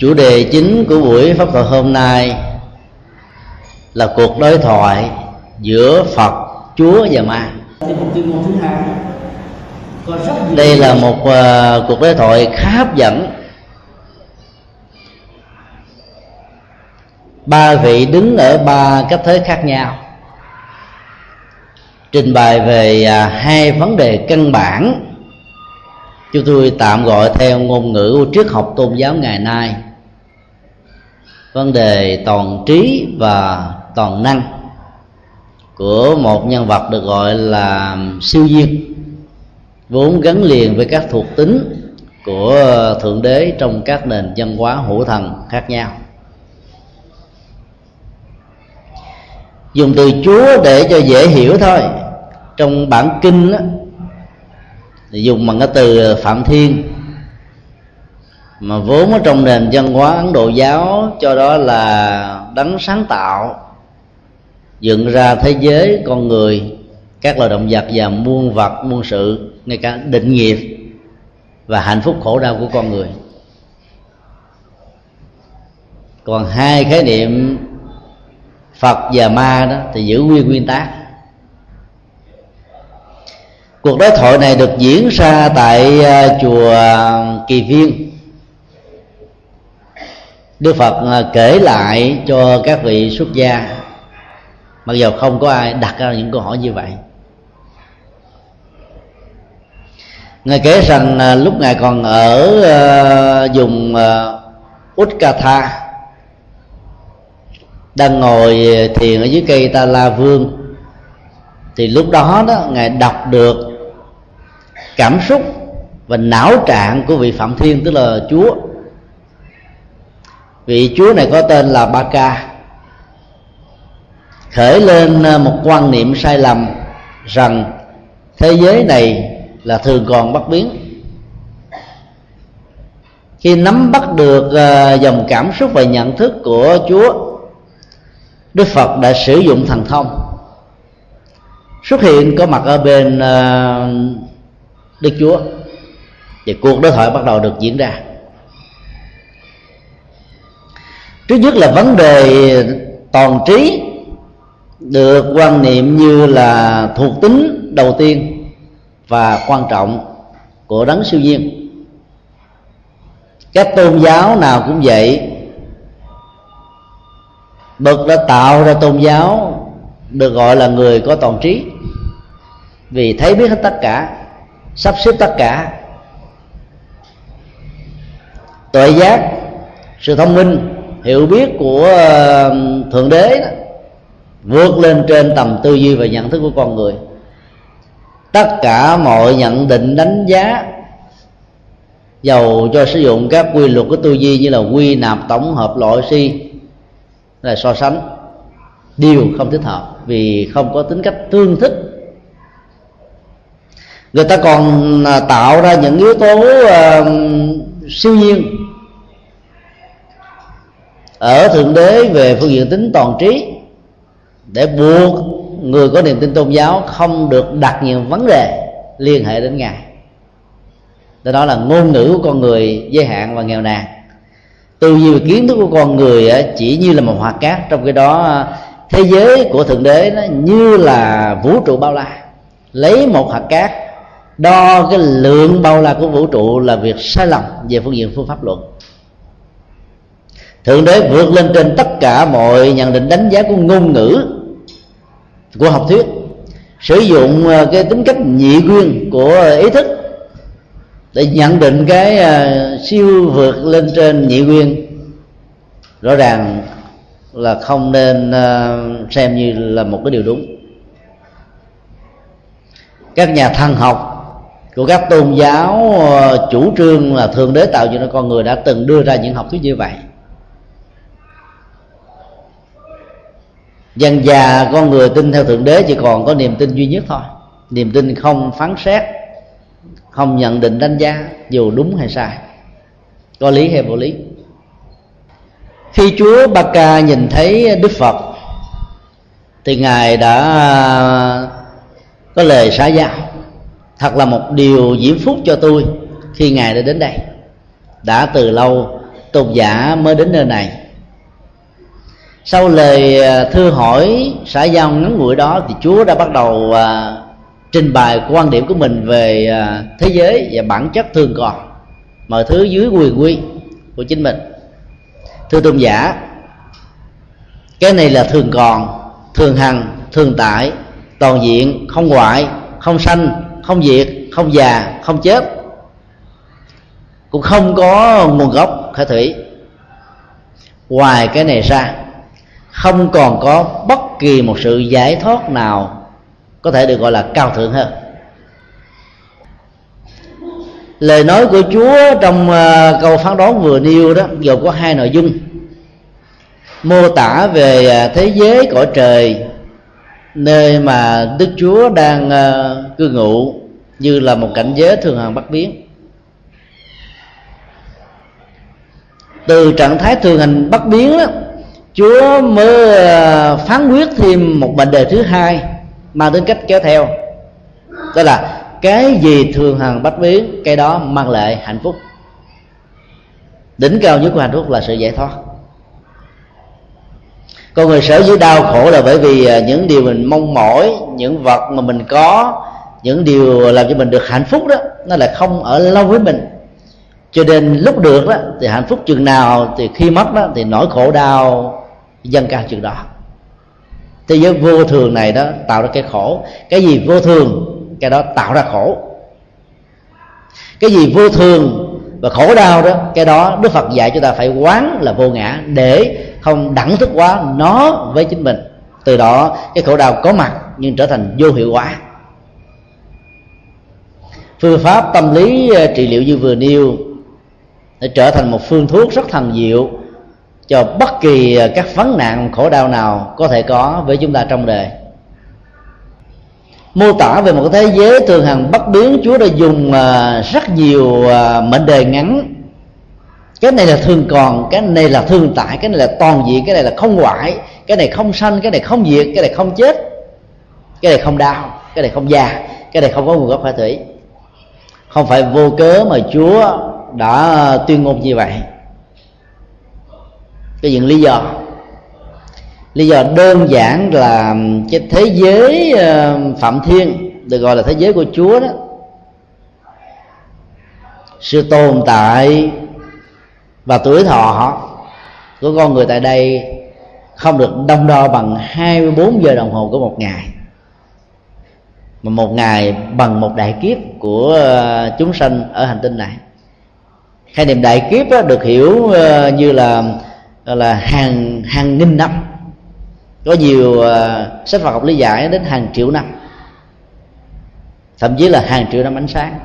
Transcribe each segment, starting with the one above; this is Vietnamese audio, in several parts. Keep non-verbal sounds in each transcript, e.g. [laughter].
chủ đề chính của buổi pháp thoại hôm nay là cuộc đối thoại giữa phật chúa và ma. Đây là một uh, cuộc đối thoại khá hấp dẫn. Ba vị đứng ở ba cách thế khác nhau. Trình bày về uh, hai vấn đề căn bản. Chúng tôi tạm gọi theo ngôn ngữ của triết học tôn giáo ngày nay vấn đề toàn trí và toàn năng của một nhân vật được gọi là siêu nhiên vốn gắn liền với các thuộc tính của thượng đế trong các nền văn hóa hữu thần khác nhau. Dùng từ chúa để cho dễ hiểu thôi. Trong bản kinh đó, thì dùng bằng cái từ phạm thiên mà vốn ở trong nền văn hóa ấn độ giáo, cho đó là đấng sáng tạo, dựng ra thế giới, con người, các loài động vật và muôn vật, muôn sự, ngay cả định nghiệp và hạnh phúc khổ đau của con người. Còn hai khái niệm phật và ma đó thì giữ nguyên nguyên tắc cuộc đối thoại này được diễn ra tại à, chùa kỳ viên đức phật à, kể lại cho các vị xuất gia. Mặc dù không có ai đặt ra những câu hỏi như vậy. Ngài kể rằng à, lúc ngài còn ở à, vùng Utkatha đang ngồi thiền ở dưới cây Ta La Vương, thì lúc đó đó, ngài đọc được cảm xúc và não trạng của vị phạm thiên, tức là chúa vị chúa này có tên là ba ca khởi lên ờ, một quan niệm sai lầm rằng thế giới này là thường còn bất biến. Khi nắm bắt được ờ, dòng cảm xúc và nhận thức của chúa, đức phật đã sử dụng thần thông. Xuất hiện có mặt ở bên ờ, đức chúa thì cuộc đối thoại bắt đầu được diễn ra. Trước nhất là vấn đề toàn trí được quan niệm như là thuộc tính đầu tiên và quan trọng của đấng siêu nhiên. Các tôn giáo nào cũng vậy. Bậc đã tạo ra tôn giáo được gọi là người có toàn trí. Vì thấy biết hết tất cả, sắp xếp tất cả. Tuệ giác, sự thông minh hiểu biết của ờ, thượng đế đó, vượt lên trên tầm tư duy và nhận thức của con người. Tất cả mọi nhận định đánh giá dầu cho sử dụng các quy luật của tư duy như là quy nạp tổng hợp loại si là so sánh đều không thích hợp vì không có tính cách tương thích. Người ta còn à, tạo ra những yếu tố uh, siêu nhiên ở thượng đế về phương diện tính toàn trí, để buộc người có niềm tin tôn giáo không được đặt nhiều vấn đề liên hệ đến ngài. Đó là ngôn ngữ của con người giới hạn và nghèo nàn. Tư duy và kiến thức của con người chỉ như là một hạt cát, trong cái đó thế giới của thượng đế nó như là vũ trụ bao la. Lấy một hạt cát, đo cái lượng bao la của vũ trụ là việc sai lầm về phương diện phương pháp luận thượng đế vượt lên trên tất cả mọi nhận định đánh giá của ngôn ngữ của học thuyết, sử dụng ờ, cái tính cách nhị nguyên của ý thức để nhận định cái ờ, siêu vượt lên trên nhị nguyên. Rõ ràng là không nên ờ, xem như là một cái điều đúng. Các nhà thần học của các tôn giáo chủ trương là thượng đế tạo cho con người đã từng đưa ra những học thuyết như vậy. Dần già con người tin theo thượng đế chỉ còn có niềm tin duy nhất thôi. Niềm tin không phán xét, không nhận định đánh giá, dù đúng hay sai. Có lý hay vô lý? Khi chúa ba ca nhìn thấy đức phật, thì ngài đã, có lời xã giao. Thật là một điều diễm phúc cho tôi khi ngài đã đến đây. Đã từ lâu tôn giả mới đến nơi này sau lời à, thư hỏi xã giao ngắn ngủi đó thì chúa đã bắt đầu à, trình bày quan điểm của mình về à, thế giới và bản chất thường còn mọi thứ dưới quyền quy của chính mình. Thưa tôn giả cái này là thường còn thường hằng thường tại toàn diện không ngoại không sanh không diệt không già không chết. Cũng không có nguồn gốc khởi thủy. Ngoài cái này ra không còn có bất kỳ một sự giải thoát nào có thể được gọi là cao thượng hơn lời nói của chúa trong ờ, câu phán đoán vừa nêu đó, gồm có hai nội dung. Mô tả về ờ, thế giới cõi trời, nơi mà đức chúa đang ờ, cư ngụ như là một cảnh giới thường hằng bất biến. Từ trạng thái thường hành bất biến đó chúa mới ờ, phán quyết thêm một mệnh đề thứ hai mang tính cách kéo theo. Đó là cái gì thường hằng bất biến cái đó mang lại hạnh phúc. Đỉnh cao nhất của hạnh phúc là sự giải thoát. Con người sở dĩ đau khổ là bởi vì ờ, những điều mình mong mỏi, những vật mà mình có, những điều làm cho mình được hạnh phúc đó, nó lại không ở lâu với mình. Cho nên lúc được đó, thì hạnh phúc chừng nào, thì khi mất đó, thì nỗi khổ đau dân cao chừng đó. Thế giới vô thường này đó tạo ra cái khổ. Cái gì vô thường, cái đó tạo ra khổ. Cái gì vô thường và khổ đau đó, cái đó đức phật dạy chúng ta phải quán là vô ngã để không đẳng thức quá nó với chính mình. Từ đó cái khổ đau có mặt nhưng trở thành vô hiệu quả. Phương pháp tâm lý ờ, trị liệu như vừa nêu để trở thành một phương thuốc rất thần diệu cho bất kỳ à, các vấn nạn khổ đau nào có thể có với chúng ta trong đời. Mô tả về một thế giới thường hằng bất biến, chúa đã dùng à, rất nhiều à, mệnh đề ngắn. Cái này là thường còn, cái này là thường tại, cái này là toàn diện, cái này là không ngoại cái này không sanh, cái này không diệt, cái này không chết, cái này không đau, cái này không già, cái này không có nguồn gốc phải thủy. Không phải vô cớ mà chúa đã tuyên ngôn như vậy cái những lý do. Lý do đơn giản là cái thế giới ờ, phạm thiên, được gọi là thế giới của chúa đó, sự tồn tại và tuổi thọ của con người tại đây không được đông đo bằng 24 giờ đồng hồ của một ngày, mà một ngày bằng một đại kiếp của ờ, chúng sanh ở hành tinh này. Khái niệm đại kiếp được hiểu ờ, như là là hàng hàng nghìn năm. Có nhiều uh, sách Phật học lý giải đến hàng triệu năm. Thậm chí là hàng triệu năm ánh sáng.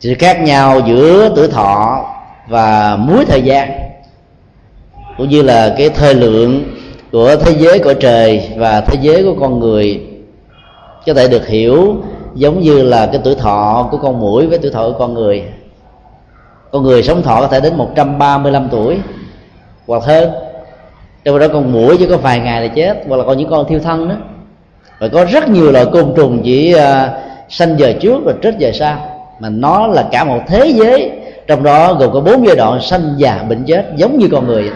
Sự khác nhau giữa tuổi thọ và muối thời gian cũng như là cái thời lượng của thế giới của trời và thế giới của con người có thể được hiểu giống như là cái tuổi thọ của con mũi với tuổi thọ của con người. Con người sống thọ có thể đến 135 tuổi hoặc hơn. Trong đó con mũi chỉ có vài ngày là chết hoặc là còn những con thiêu thân đó. Và có rất nhiều loại côn trùng chỉ uh, sanh giờ trước và chết giờ sau. Mà nó là cả một thế giới trong đó gồm có bốn giai đoạn sanh già bệnh chết giống như con người.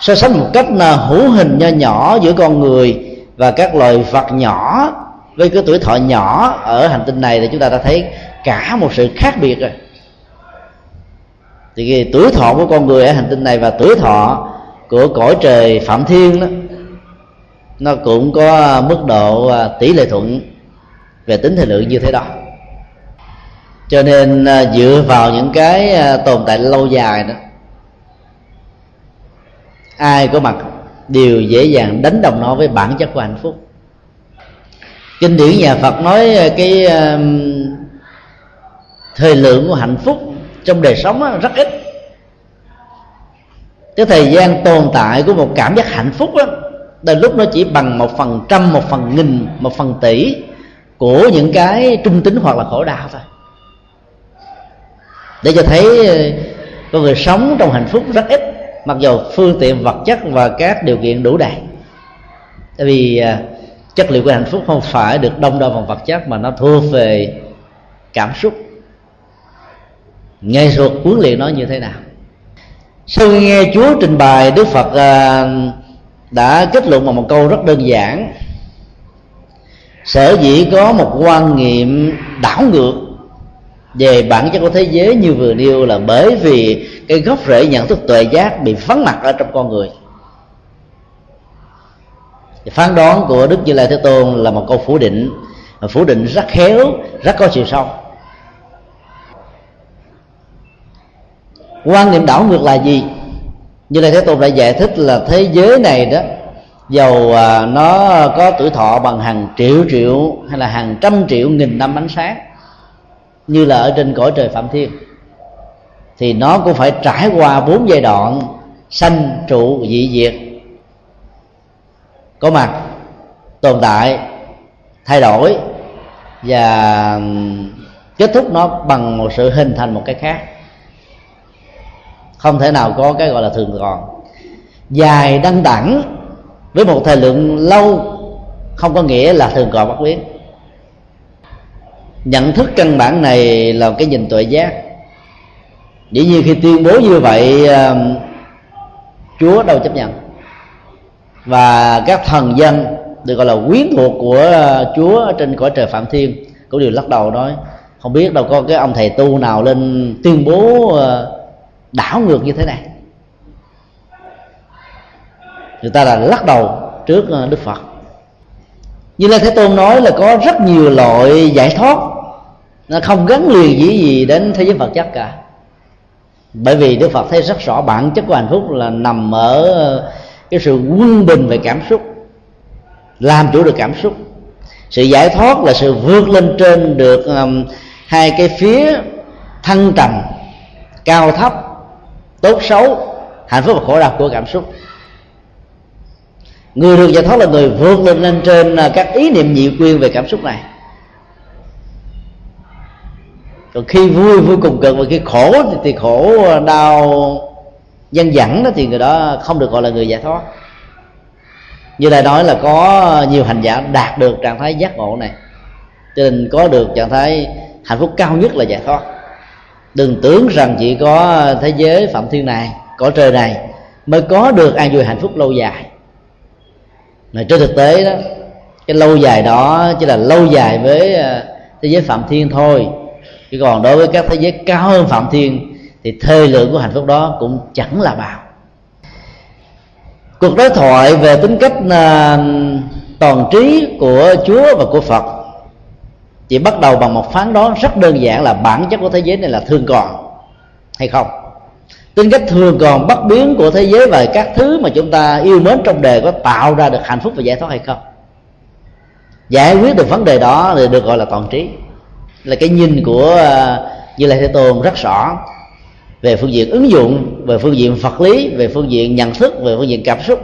So sánh một cách là hữu hình nho nhỏ giữa con người và các loài vật nhỏ. Với cái tuổi thọ nhỏ ở hành tinh này thì chúng ta đã thấy cả một sự khác biệt rồi thì cái tuổi thọ của con người ở hành tinh này và tuổi thọ của cõi trời phạm thiên đó, nó cũng có mức độ à, tỷ lệ thuận về tính thời lượng như thế đó. Cho nên à, dựa vào những cái à, tồn tại lâu dài đó, ai có mặt đều dễ dàng đánh đồng nó với bản chất của hạnh phúc. Kinh điển nhà phật nói cái thời lượng của hạnh phúc trong đời sống rất ít. Cái thời gian tồn tại của một cảm giác hạnh phúc đó đôi lúc nó chỉ bằng một phần trăm, một phần nghìn, một phần tỷ của những cái trung tính hoặc là khổ đau thôi. Để cho thấy ờ, con người sống trong hạnh phúc rất ít, mặc dù phương tiện vật chất và các điều kiện đủ đầy. Tại vì ờ, chất liệu của hạnh phúc không phải được đông đo bằng vật chất mà nó thua về cảm xúc nghệ thuật huấn luyện nó như thế nào? Sau khi nghe chúa trình bày, đức phật à, đã kết luận bằng một câu rất đơn giản. Sở dĩ có một quan niệm đảo ngược về bản chất của thế giới như vừa nêu là bởi vì cái gốc rễ nhận thức tuệ giác bị vắng mặt ở trong con người. Phán đoán của đức như lai thế tôn là một câu phủ định phủ định rất khéo, rất có chiều sâu. Quan niệm đảo ngược là gì? Như là thế tôn đã giải thích là thế giới này đó, dầu à, nó có tuổi thọ bằng hàng triệu triệu hay là hàng trăm triệu nghìn năm ánh sáng, như là ở trên cõi trời phạm thiên, thì nó cũng phải trải qua bốn giai đoạn sanh, trụ, dị diệt. Có mặt, tồn tại, thay đổi và kết thúc nó bằng một sự hình thành một cái khác không thể nào có cái gọi là thường còn. Dài đăng đẳng với một thời lượng lâu không có nghĩa là thường còn bất biến. Nhận thức căn bản này là cái nhìn tuệ giác. Dĩ nhiên khi tuyên bố như vậy um, chúa đâu chấp nhận. Và các thần dân được gọi là quyến thuộc của uh, chúa trên cõi trời phạm thiên cũng đều lắc đầu nói, không biết đâu có cái ông thầy tu nào lên tuyên bố uh, đảo ngược như thế này. Người ta là lắc đầu trước ờ, đức phật. Như là thế tôn nói là có rất nhiều loại giải thoát. Nó không gắn liền gì gì đến thế giới vật chất cả. Bởi vì đức phật thấy rất rõ bản chất của hạnh phúc là nằm ở ờ, cái sự quân bình về cảm xúc làm chủ được cảm xúc. Sự giải thoát là sự vượt lên trên được um, hai cái phía thăng trầm cao thấp tốt xấu hạnh phúc và khổ đau của cảm xúc. Người được giải thoát là người vượt lên lên trên à, các ý niệm nhị quyên về cảm xúc này. Còn khi vui vui cùng cực và khi khổ thì, thì khổ à, đau dân dẳng đó thì người đó không được gọi là người giải thoát. Như đây nói là có nhiều hành giả đạt được trạng thái giác ngộ này. Cho nên có được trạng thái hạnh phúc cao nhất là giải thoát đừng tưởng rằng chỉ có thế giới phạm thiên này cõi trời này mới có được an vui hạnh phúc lâu dài. Mà trên thực tế đó, cái lâu dài đó chỉ là lâu dài với ờ, thế giới phạm thiên thôi. Chứ còn đối với các thế giới cao hơn phạm thiên thì thời lượng của hạnh phúc đó cũng chẳng là bao. Cuộc đối thoại về tính cách ờ, toàn trí của chúa và của phật chỉ bắt đầu bằng một phán đoán rất đơn giản là bản chất của thế giới này là thương còn, hay không? Tính cách thường còn, bất biến của thế giới và các thứ mà chúng ta yêu mến trong đời có tạo ra được hạnh phúc và giải thoát hay không? Giải quyết được vấn đề đó thì được gọi là toàn trí. Là cái nhìn của à, như lai thế tôn rất rõ về phương diện ứng dụng, về phương diện vật lý, về phương diện nhận thức, về phương diện cảm xúc.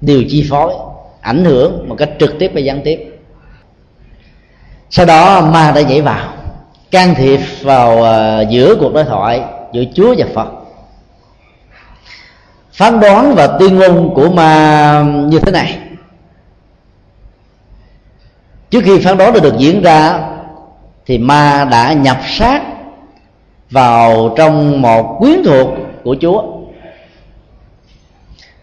Đều chi phối, ảnh hưởng một cách trực tiếp và gián tiếp sau đó ma đã nhảy vào, can thiệp vào ờ, giữa cuộc đối thoại giữa chúa và phật. Phán đoán và tuyên ngôn của ma như thế này. Trước khi phán đoán đã được diễn ra, thì ma đã nhập sát vào trong một quyến thuộc của chúa.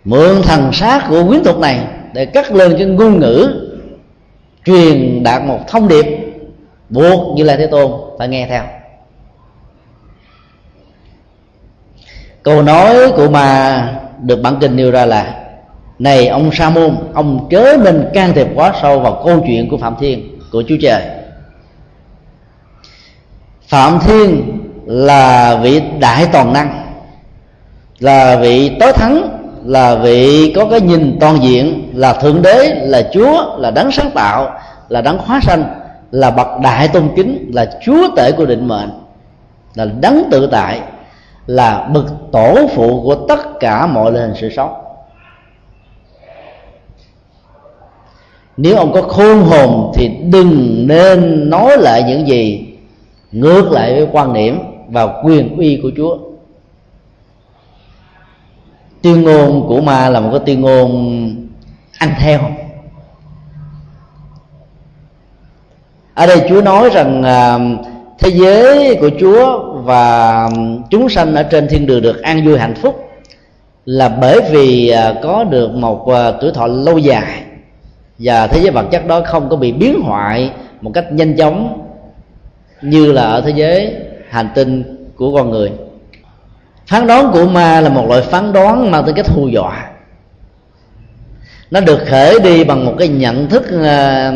Mượn thần sát của quyến thuộc này để cắt lên cái ngôn ngữ truyền đạt một thông điệp buộc như là thế tôn phải nghe theo. Câu nói của mà được bản kinh nêu ra là, này ông sa môn, ông chớ nên can thiệp quá sâu vào câu chuyện của phạm thiên, của chúa trời. Phạm thiên là vị đại toàn năng, là vị tối thắng là vị có cái nhìn toàn diện, là thượng đế, là chúa, là đấng sáng tạo, là đấng hóa sanh, là bậc đại tôn kính, là chúa tể của định mệnh, là đấng tự tại, là bậc tổ phụ của tất cả mọi loại hình sự sống. Nếu ông có khôn hồn thì đừng nên nói lại những gì ngược lại với quan điểm và quyền uy của chúa tuyên ngôn của ma là một cái tuyên ngôn ăn theo. Ở đây chúa nói rằng à, thế giới của chúa và chúng sanh ở trên thiên đường được an vui hạnh phúc là bởi vì à, có được một à, tuổi thọ lâu dài. Và thế giới vật chất đó không có bị biến hoại một cách nhanh chóng như là ở thế giới hành tinh của con người phán đoán của ma là một loại phán đoán mang tính cách hù dọa. Nó được khởi đi bằng một cái nhận thức ờ,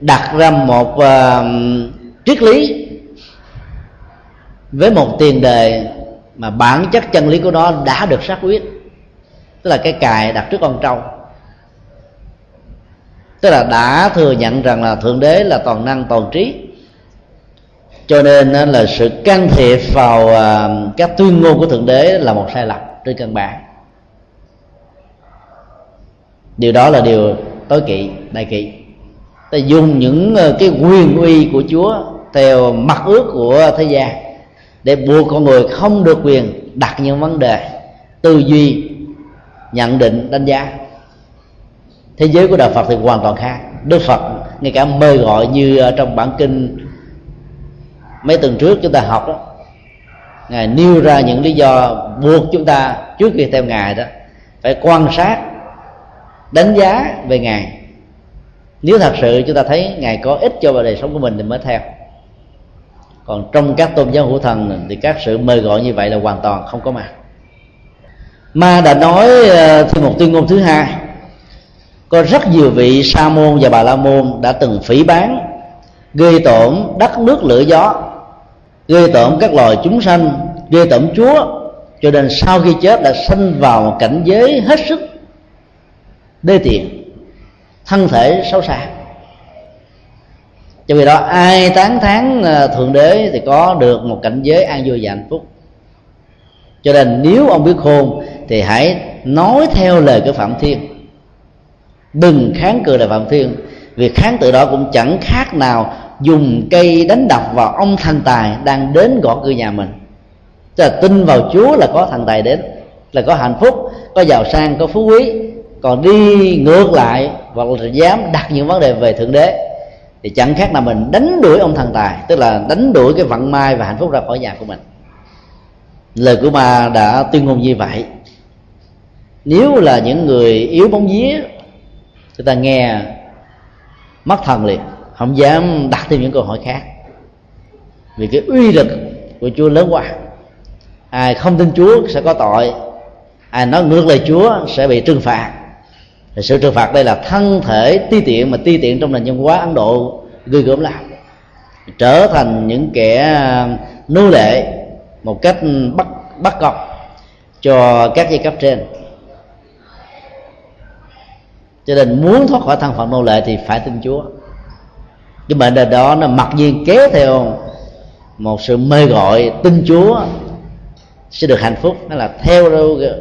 đặt ra một ờ, triết lý với một tiền đề mà bản chất chân lý của nó đã được xác quyết. Tức là cái cài đặt trước con trâu. Tức là đã thừa nhận rằng là thượng đế là toàn năng, toàn trí cho nên là sự can thiệp vào à, các tuyên ngôn của thượng đế là một sai lầm trên căn bản. Điều đó là điều tối kỵ, đại kỵ. Ta dùng những à, cái quyền uy của chúa theo mặt ước của thế gian để buộc con người không được quyền đặt những vấn đề tư duy, nhận định, đánh giá. Thế giới của đạo phật thì hoàn toàn khác. Đức phật ngay cả mời gọi như trong bản kinh mấy tuần trước chúng ta học đó, ngài nêu ra những lý do buộc chúng ta trước khi theo ngài đó, phải quan sát, đánh giá về ngài. Nếu thật sự chúng ta thấy ngài có ích cho đời sống của mình thì mới theo. Còn trong các tôn giáo hữu thần thì các sự mời gọi như vậy là hoàn toàn không có mặt ma đã nói ờ, thêm một tuyên ngôn thứ hai. Có rất nhiều vị sa môn và bà la môn đã từng phỉ bán gây tổn đất nước lửa gió gây tổn các loài chúng sanh gây tổn chúa, cho nên sau khi chết đã sanh vào một cảnh giới hết sức đê tiện thân thể xấu xa. Cho vì đó, ai tán thán ờ, thượng đế thì có được một cảnh giới an vui và hạnh phúc. Cho nên nếu ông biết khôn thì hãy nói theo lời của phạm thiên. Đừng kháng cự lời phạm thiên việc kháng tự đó cũng chẳng khác nào dùng cây đánh đập vào ông thần tài đang đến gõ cửa nhà mình. Tức là tin vào chúa là có thần tài đến, là có hạnh phúc, có giàu sang, có phú quý. Còn đi ngược lại hoặc là dám đặt những vấn đề về thượng đế, thì chẳng khác nào mình đánh đuổi ông thần tài, tức là đánh đuổi cái vận may và hạnh phúc ra khỏi nhà của mình. Lời của ma đã tuyên ngôn như vậy. Nếu là những người yếu bóng vía, chúng ta nghe mất thần liền không dám đặt thêm những câu hỏi khác. Vì cái uy lực của chúa lớn quá. Ai không tin chúa sẽ có tội. Ai nói ngược lời chúa sẽ bị trừng phạt. Thì sự trừng phạt đây là thân thể ti tiện mà ti tiện trong nền văn hóa ấn độ ghê gớm làm trở thành những kẻ à, nô lệ một cách bắt bắt cọc cho các giai cấp trên. Cho nên muốn thoát khỏi thân phận nô lệ thì phải tin chúa cái bệnh đời đó nó mặc nhiên kéo theo một sự mê gọi tin chúa sẽ được hạnh phúc. Nó là theo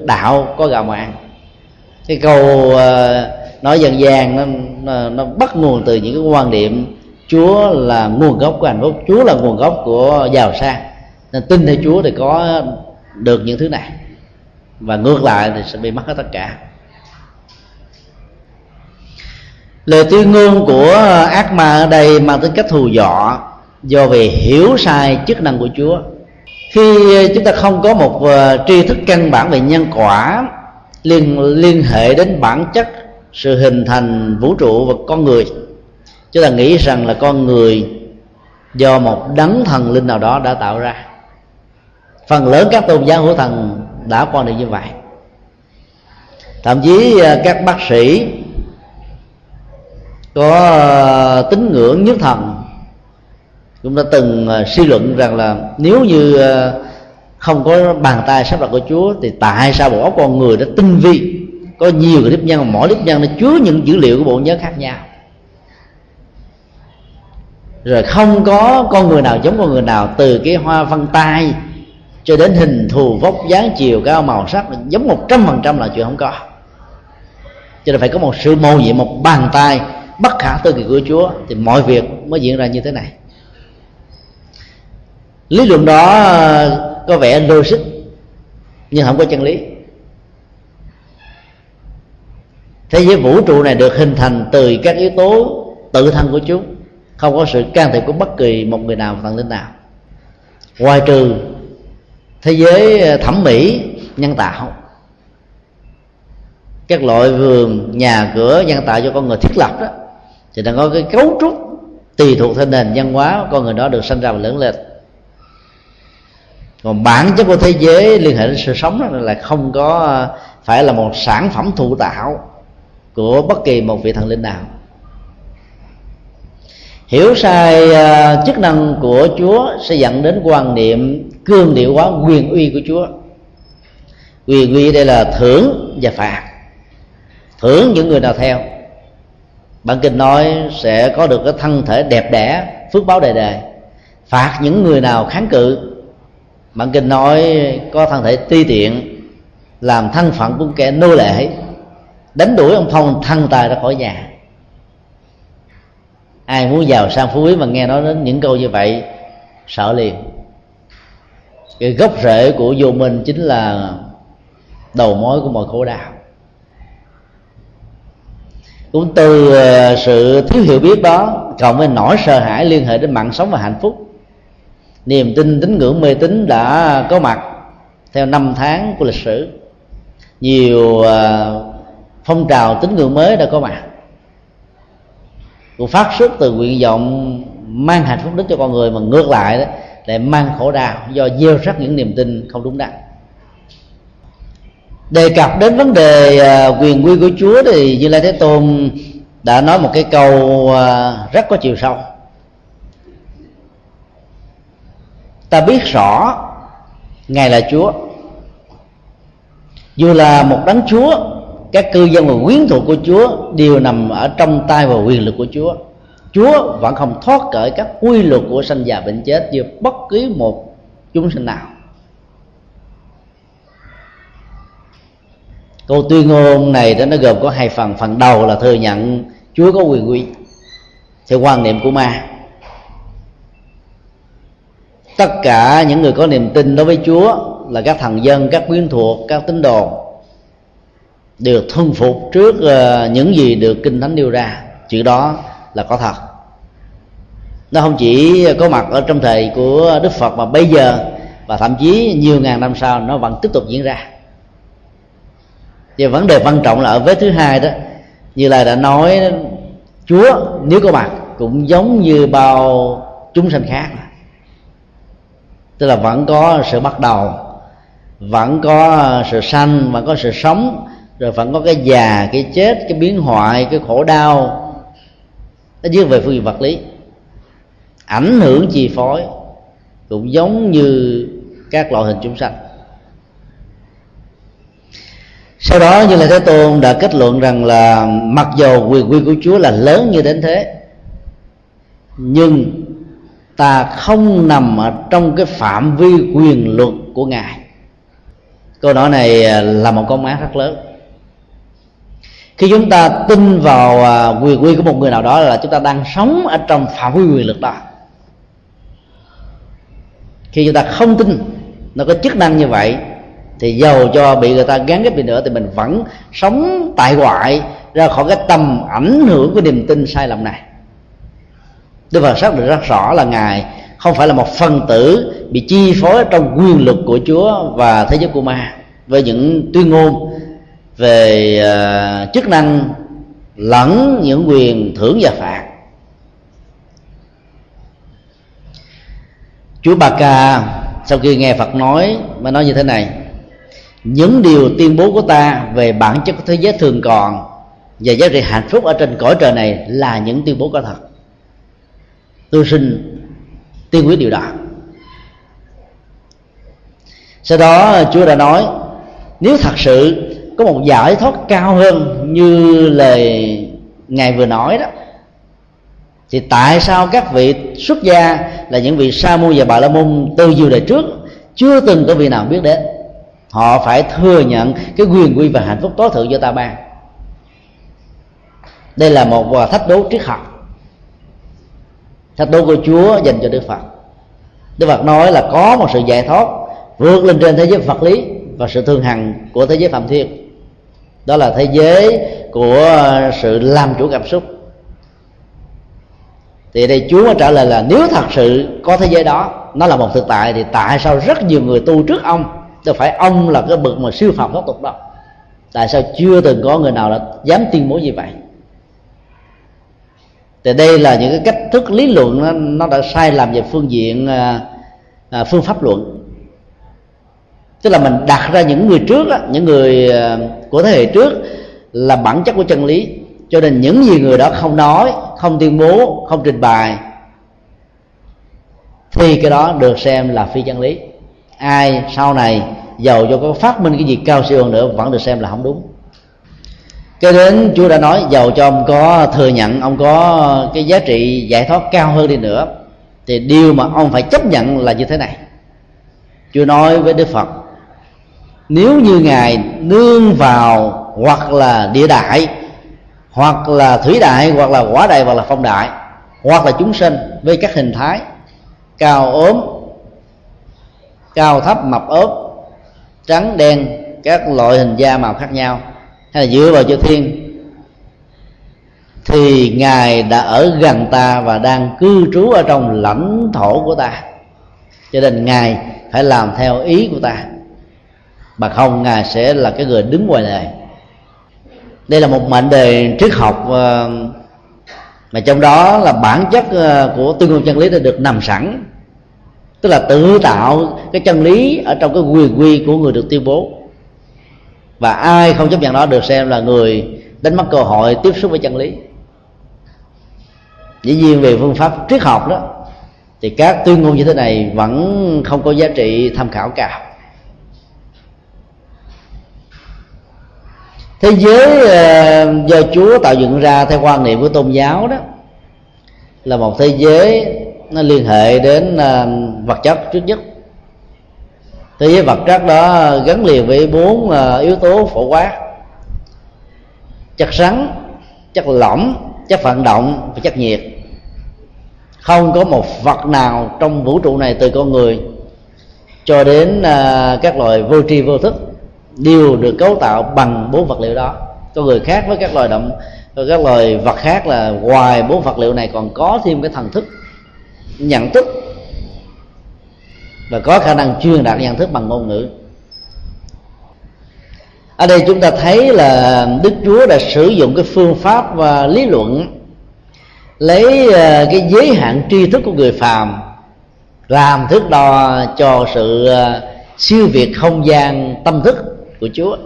đạo có gạo mà ăn cái câu ờ, nói dân gian nó, nó nó bắt nguồn từ những cái quan điểm Chúa là nguồn gốc của hạnh phúc Chúa là nguồn gốc của giàu sang. Nên tin theo Chúa thì có được những thứ này. Và ngược lại thì sẽ bị mất hết tất cả. Lời tuyên ngôn của ờ, ác ma ở đây mang tính cách thù dọ do vì hiểu sai chức năng của Chúa. Khi ờ, chúng ta không có một ờ, tri thức căn bản về nhân quả, liên liên hệ đến bản chất, sự hình thành vũ trụ và con người, chúng ta nghĩ rằng là con người do một đấng thần linh nào đó đã tạo ra. Phần lớn các tôn giáo hữu thần đã quan niệm như vậy. Thậm chí các bác sĩ có ờ, tín ngưỡng nhất thần. Cũng đã từng ờ, suy luận rằng là nếu như ờ, không có bàn tay sắp đặt của Chúa thì tại sao bộ óc con người đã tinh vi, có nhiều cái nếp nhân mà mỗi nếp nhân nó chứa những dữ liệu của bộ nhớ khác nhau. Rồi không có con người nào giống con người nào, từ cái hoa văn tay cho đến hình thù vóc dáng chiều cao màu sắc, giống một trăm phần trăm là chuyện không có. Cho nên phải có một sự mô nhiệm, một bàn tay bất khả tư kỳ của Chúa, thì mọi việc mới diễn ra như thế này. Lý luận đó, có vẻ logic, nhưng không có chân lý. Thế giới vũ trụ này được hình thành từ các yếu tố tự thân của chúng không có sự can thiệp của bất kỳ một người nào, thần linh nào. Ngoài trừ thế giới thẩm mỹ, nhân tạo. Các loại vườn, nhà cửa, nhân tạo cho con người thiết lập đó thì nó có cái cấu trúc tùy thuộc theo nền văn hóa con người đó được sinh ra và lớn lên. Còn bản chất của thế giới, liên hệ đến sự sống đó là không có, phải là một sản phẩm thụ tạo của bất kỳ một vị thần linh nào. Hiểu sai à, chức năng của chúa sẽ dẫn đến quan niệm cương điệu hóa quyền uy của chúa. Quyền uy đây là thưởng và phạt. Thưởng những người nào theo bản kinh nói sẽ có được cái thân thể đẹp đẽ, phước báo đề đề phạt những người nào kháng cự. Bản kinh nói có thân thể ti tiện, làm thân phận của kẻ nô lệ đánh đuổi ông phong thân tài ra khỏi nhà. Ai muốn giàu sang phú quý mà nghe nói đến những câu như vậy, sợ liền. Cái gốc rễ của vô minh chính là đầu mối của mọi khổ đau cũng từ ờ, sự thiếu hiểu biết đó, cộng với nỗi sợ hãi liên hệ đến mạng sống và hạnh phúc. Niềm tin, tín ngưỡng mê tín đã có mặt theo năm tháng của lịch sử. Nhiều ờ, phong trào tín ngưỡng mới đã có mặt. Cũng phát xuất từ nguyện vọng mang hạnh phúc đến cho con người, mà ngược lại đó, lại mang khổ đau do gieo rắc những niềm tin không đúng đắn đề cập đến vấn đề à, quyền quy của chúa thì như lai thế tôn đã nói một cái câu à, rất có chiều sâu. Ta biết rõ ngài là chúa. Dù là một đấng chúa, các cư dân và quyến thuộc của chúa đều nằm ở trong tay và quyền lực của chúa. Chúa vẫn không thoát cởi các quy luật của sanh già bệnh chết như bất cứ một chúng sinh nào. Câu tuyên ngôn này đó, nó gồm có hai phần. Phần đầu là thừa nhận chúa có quyền quy theo quan niệm của ma. Tất cả những người có niềm tin đối với chúa là các thần dân, các quyến thuộc, các tín đồ đều thuần phục trước ờ, những gì được kinh thánh nêu ra. Chuyện đó là có thật. Nó không chỉ có mặt ở trong thời của đức phật mà bây giờ và thậm chí nhiều ngàn năm sau nó vẫn tiếp tục diễn ra và vấn đề quan trọng là ở vế thứ hai đó, như là đã nói, chúa, nếu có mặt cũng giống như bao chúng sanh khác. Tức là vẫn có sự bắt đầu, vẫn có sự sanh, vẫn có sự sống, rồi vẫn có cái già, cái chết, cái biến hoại, cái khổ đau. Nó dưới về phương diện vật lý. Ảnh hưởng chi phối cũng giống như các loại hình chúng sanh sau đó như là thế tôn đã kết luận rằng là mặc dù quyền quy của chúa là lớn như đến thế, nhưng ta không nằm ở trong cái phạm vi quyền luật của ngài. Câu nói này à, là một con án rất lớn. Khi chúng ta tin vào à, quyền quy của một người nào đó là chúng ta đang sống ở trong phạm vi quyền lực đó. Khi chúng ta không tin, nó có chức năng như vậy thì giàu cho bị người ta gán cái đi nữa thì mình vẫn sống tại ngoại ra khỏi cái tầm ảnh hưởng của niềm tin sai lầm này. Đức Phật xác định rất rõ là ngài không phải là một phần tử bị chi phối trong quyền lực của Chúa và thế giới của ma với những tuyên ngôn về uh, chức năng lẫn những quyền thưởng và phạt. Chúa bà ca sau khi nghe phật nói mới nói như thế này những điều tuyên bố của ta về bản chất của thế giới thường còn và giá trị hạnh phúc ở trên cõi trời này là những tuyên bố có thật. Tôi xin tiên quyết điều đó. Sau đó, chúa đã nói, nếu thật sự có một giải thoát cao hơn như lời ngài vừa nói đó, thì tại sao các vị xuất gia là những vị sa môn và bà la môn từ nhiều đời trước chưa từng có vị nào biết đến? Họ phải thừa nhận cái quyền quy và hạnh phúc tối thượng do ta ban. Đây là một thách đố triết học. Thách đố của chúa dành cho đức phật. Đức phật nói là có một sự giải thoát vượt lên trên thế giới vật lý và sự thương hằng của thế giới phạm thiên. Đó là thế giới của sự làm chủ cảm xúc. Thì đây chúa trả lời là nếu thật sự có thế giới đó, nó là một thực tại, thì tại sao rất nhiều người tu trước ông đâu phải ông là cái bậc mà siêu phàm thoát tục đâu. Tại sao chưa từng có người nào đã dám tuyên bố như vậy? Thì đây là những cái cách thức lý luận nó, nó đã sai lầm về phương diện à, à, phương pháp luận. Tức là mình đặt ra những người trước đó, những người à, của thế hệ trước là bản chất của chân lý. Cho nên những gì người đó không nói không tuyên bố không trình bày thì cái đó được xem là phi chân lý ai sau này giàu cho có phát minh cái gì cao siêu hơn nữa vẫn được xem là không đúng. Cái đến chúa đã nói, giàu cho ông có thừa nhận, ông có cái giá trị giải thoát cao hơn đi nữa, thì điều mà ông phải chấp nhận là như thế này. Chúa nói với đức phật, nếu như ngài nương vào hoặc là địa đại, hoặc là thủy đại, hoặc là quả đại, hoặc là phong đại, hoặc là chúng sinh với các hình thái cao ốm cao thấp, mập ốp, trắng, đen, các loại hình da màu khác nhau. Hay là dựa vào chư thiên. Thì ngài đã ở gần ta và đang cư trú ở trong lãnh thổ của ta. Cho nên ngài phải làm theo ý của ta. Mà không, ngài sẽ là cái người đứng ngoài lề đây là một mệnh đề triết học ờ, mà trong đó là bản chất ờ, của tuyên ngôn chân lý đã được nằm sẵn tức là tự tạo cái chân lý ở trong cái quyền quy của người được tuyên bố. Và ai không chấp nhận đó được xem là người đánh mất cơ hội tiếp xúc với chân lý. Dĩ nhiên về phương pháp triết học đó, thì các tuyên ngôn như thế này vẫn không có giá trị tham khảo cả. Thế giới ờ, do chúa tạo dựng ra theo quan niệm của tôn giáo đó, là một thế giới nó liên hệ đến ờ, vật chất trước nhất. Thế giới vật chất đó gắn liền với bốn ờ, yếu tố phổ quát. Chất rắn, chất lỏng chất vận động và chất nhiệt. Không có một vật nào trong vũ trụ này từ con người cho đến ờ, các loài vô tri vô thức đều được cấu tạo bằng bốn vật liệu đó. Con người khác với các loài động, các loài vật khác là ngoài bốn vật liệu này còn có thêm cái thần thức nhận thức và có khả năng truyền đạt nhận thức bằng ngôn ngữ. Ở đây chúng ta thấy là đức chúa đã sử dụng cái phương pháp và lý luận, lấy à, cái giới hạn tri thức của người phàm, làm thước đo cho sự à, siêu việt không gian tâm thức của chúa.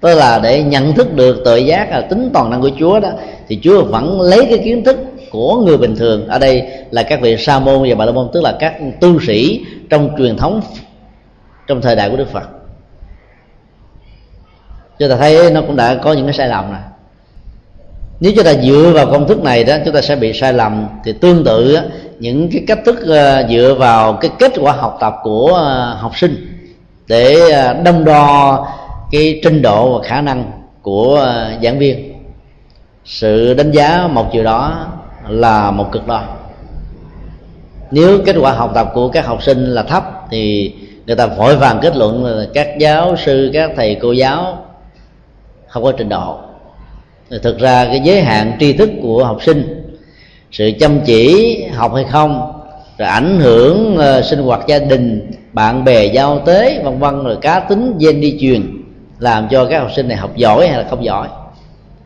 Tức là để nhận thức được tội giác là tính toàn năng của chúa đó, thì chúa vẫn lấy cái kiến thức của người bình thường. Ở đây là các vị sa môn và bà la môn, tức là các tu sĩ trong truyền thống, trong thời đại của đức phật. Chúng ta thấy nó cũng đã có những cái sai lầm này nếu chúng ta dựa vào công thức này đó, chúng ta sẽ bị sai lầm. Thì tương tự những cái cách thức ờ, dựa vào cái kết quả học tập của ờ, học sinh để ờ, đâm đo cái trình độ và khả năng của giảng viên. Sự đánh giá một chiều đó là một cực đoan. Nếu kết quả học tập của các học sinh là thấp thì người ta vội vàng kết luận là các giáo sư các thầy cô giáo không có trình độ. Thực ra cái giới hạn tri thức của học sinh sự chăm chỉ học hay không rồi ảnh hưởng uh, sinh hoạt gia đình bạn bè giao tế vân vân rồi cá tính gen đi truyền làm cho các học sinh này học giỏi hay là không giỏi.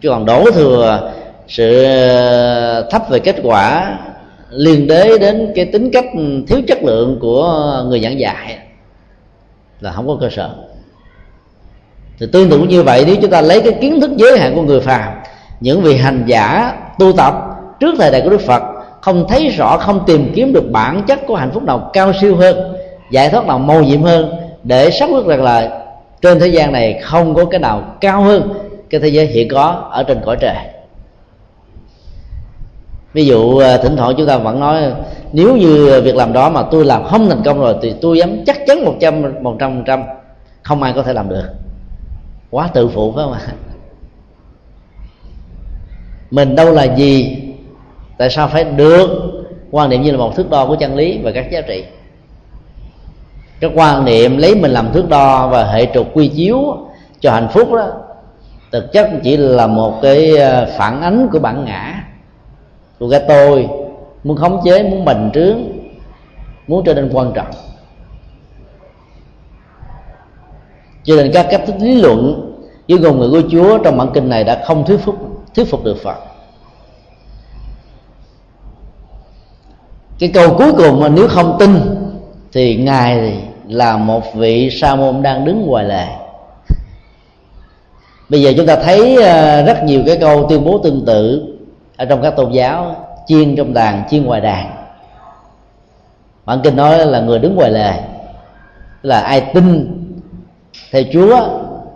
Chứ còn đổ thừa sự ờ, thấp về kết quả liên đới đến cái tính cách thiếu chất lượng của người giảng dạy là không có cơ sở. Thì tương tự như vậy, nếu chúng ta lấy cái kiến thức giới hạn của người phàm, những vị hành giả tu tập trước thời đại của đức phật, không thấy rõ, không tìm kiếm được bản chất của hạnh phúc nào cao siêu hơn, giải thoát nào màu nhiệm hơn, để xác quyết rằng là trên thế gian này không có cái nào cao hơn cái thế giới hiện có ở trên cõi trời ví dụ à, thỉnh thoảng chúng ta vẫn nói, nếu như việc làm đó mà tôi làm không thành công rồi thì tôi dám chắc chắn một trăm một trăm trăm không ai có thể làm được. Quá tự phụ phải không ạ? Mình đâu là gì, tại sao phải được? Quan niệm như là một thước đo của chân lý và các giá trị. Cái quan niệm lấy mình làm thước đo và hệ trục quy chiếu cho hạnh phúc đó, thực chất chỉ là một cái à, phản ánh của bản ngã của cái tôi muốn khống chế, muốn bành trướng, muốn trở nên quan trọng. Cho nên các cách lý luận với ngôn ngữ của Chúa trong bản kinh này đã không thuyết phục thuyết phục được Phật. Cái câu cuối cùng mà nếu không tin thì ngài là một vị sa môn đang đứng ngoài lề. Bây giờ chúng ta thấy ờ, rất nhiều cái câu tuyên bố tương tự ở trong các tôn giáo chiên trong đàn chiên ngoài đàn. Bản kinh nói là người đứng ngoài lề là ai tin theo chúa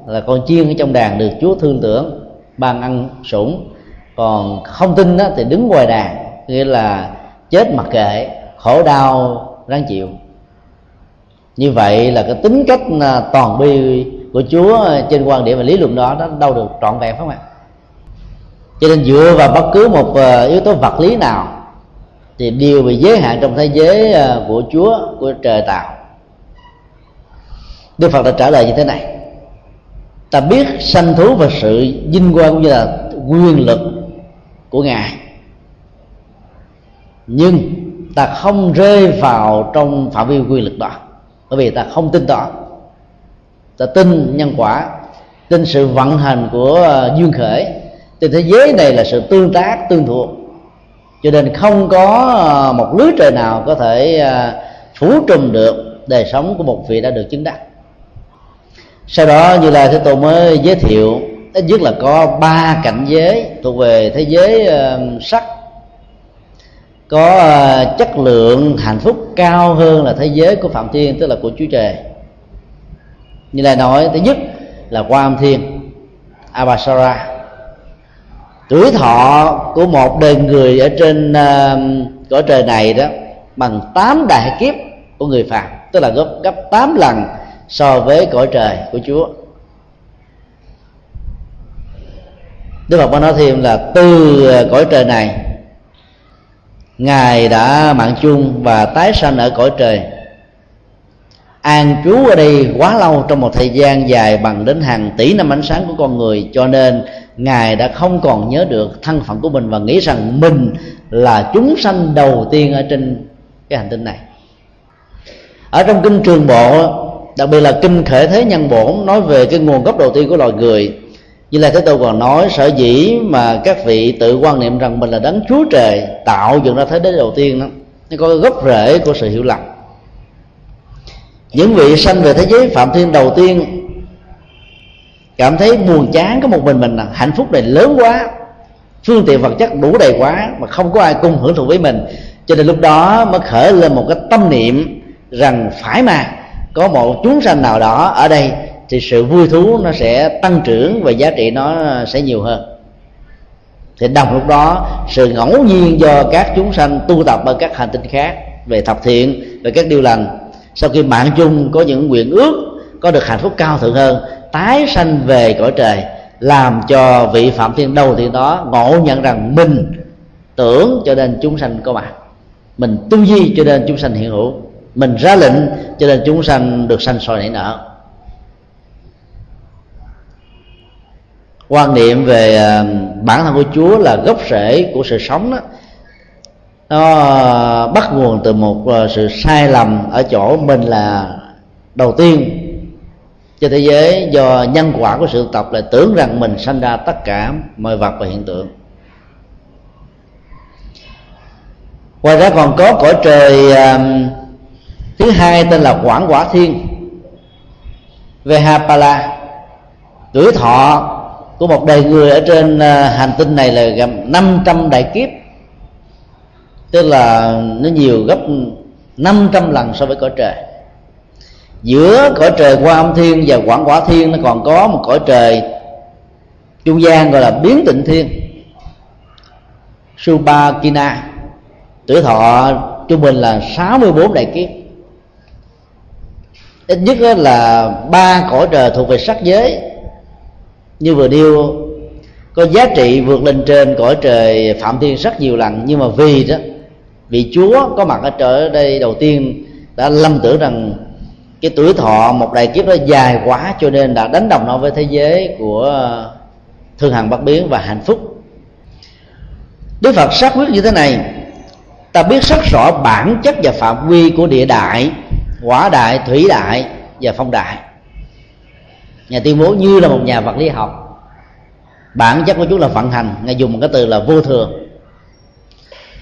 là con chiên ở trong đàn được chúa thương tưởng ban ăn sủng. Còn không tin đó, thì đứng ngoài đàn nghĩa là chết mặc kệ khổ đau ráng chịu. Như vậy là cái tính cách à, toàn bi của chúa trên quan điểm và lý luận đó nó đâu được trọn vẹn phải không ạ? Cho nên dựa vào bất cứ một ờ, yếu tố vật lý nào thì đều bị giới hạn trong thế giới ờ, của chúa, của trời tạo. Đức phật đã trả lời như thế này. Ta biết sanh thú và sự vinh quang cũng như là quyền lực của ngài. Nhưng ta không rơi vào trong phạm vi quyền lực đó, bởi vì ta không tin đó. Ta tin nhân quả, tin sự vận hành của ờ, duyên khởi trên thế giới này là sự tương tác, tương thuộc. Cho nên không có ờ, một lưới trời nào có thể ờ, phủ trùm được đời sống của một vị đã được chứng đắc. Sau đó như là thế tôi mới giới thiệu, ít nhất là có ba cảnh giới thuộc về thế giới ờ, sắc. Có chất lượng, hạnh phúc cao hơn là thế giới của phạm thiên, tức là của chúa trời. Như là nói, thứ nhất là quan thiên, abasara tuổi thọ của một đời người ở trên uh, cõi trời này đó bằng tám đại kiếp của người phàm tức là gấp gấp tám lần so với cõi trời của chúa. Đức phật có nói thêm là từ ờ, cõi trời này ngài đã mạng chung và tái sanh ở cõi trời. An trú ở đây quá lâu trong một thời gian dài bằng đến hàng tỷ năm ánh sáng của con người cho nên ngài đã không còn nhớ được thân phận của mình và nghĩ rằng mình là chúng sanh đầu tiên ở trên cái hành tinh này. Ở trong kinh trường bộ, đặc biệt là kinh khể thế nhân bổn nói về cái nguồn gốc đầu tiên của loài người. Như là thế tôi còn nói, sở dĩ mà các vị tự quan niệm rằng mình là đấng chúa trời tạo dựng ra thế giới đầu tiên đó, nó có gốc rễ của sự hiểu lầm. Những vị sanh về thế giới phạm thiên đầu tiên cảm thấy buồn chán, có một mình mình là hạnh phúc này lớn quá. Phương tiện vật chất đủ đầy quá mà không có ai cùng hưởng thụ với mình. Cho nên lúc đó mới khởi lên một cái tâm niệm rằng phải mà, có một chúng sanh nào đó ở đây thì sự vui thú nó sẽ tăng trưởng và giá trị nó sẽ nhiều hơn. Thì đồng lúc đó, sự ngẫu nhiên do các chúng sanh tu tập ở các hành tinh khác về thập thiện, về các điều lành, sau khi mạng chung có những nguyện ước, có được hạnh phúc cao thượng hơn tái sanh về cõi trời, làm cho vị phạm thiên đầu tiên đó ngộ nhận rằng mình tưởng cho nên chúng sanh có mặt. Mình tu di cho nên chúng sanh hiện hữu. Mình ra lệnh cho nên chúng sanh được sanh soi nảy nở. Quan niệm về ờ, bản thân của chúa là gốc rễ của sự sống đó, nó bắt nguồn từ một ờ, sự sai lầm ở chỗ mình là đầu tiên trên thế giới do nhân quả của sự tập là tưởng rằng mình sanh ra tất cả mọi vật và hiện tượng. Ngoài ra còn có cõi trời um, thứ hai tên là quảng quả thiên Vehapala. Tuổi thọ của một đời người ở trên uh, hành tinh này là gần 500 đại kiếp. Tức là nó nhiều gấp 500 lần so với cõi trời giữa cõi trời qua âm thiên và quảng quả thiên, nó còn có một cõi trời trung gian gọi là biến tịnh thiên. Subakina tuổi thọ trung bình là 64 đại kiếp. Ít nhất là ba cõi trời thuộc về sắc giới. Như vừa nêu, có giá trị vượt lên trên cõi trời phạm thiên rất nhiều lần. Nhưng mà vì đó vị chúa có mặt ở trời đây, đầu tiên đã lâm tưởng rằng cái tuổi thọ một đại kiếp nó dài quá cho nên đã đánh đồng nó với thế giới của thương hằng bất biến và hạnh phúc. Đức phật xác quyết như thế này. Ta biết rất rõ bản chất và phạm vi của địa đại, quả đại, thủy đại và phong đại. Nhà tuyên bố như là một nhà vật lý học. Bản chất của chúng là vận hành. Ngài dùng một cái từ là vô thường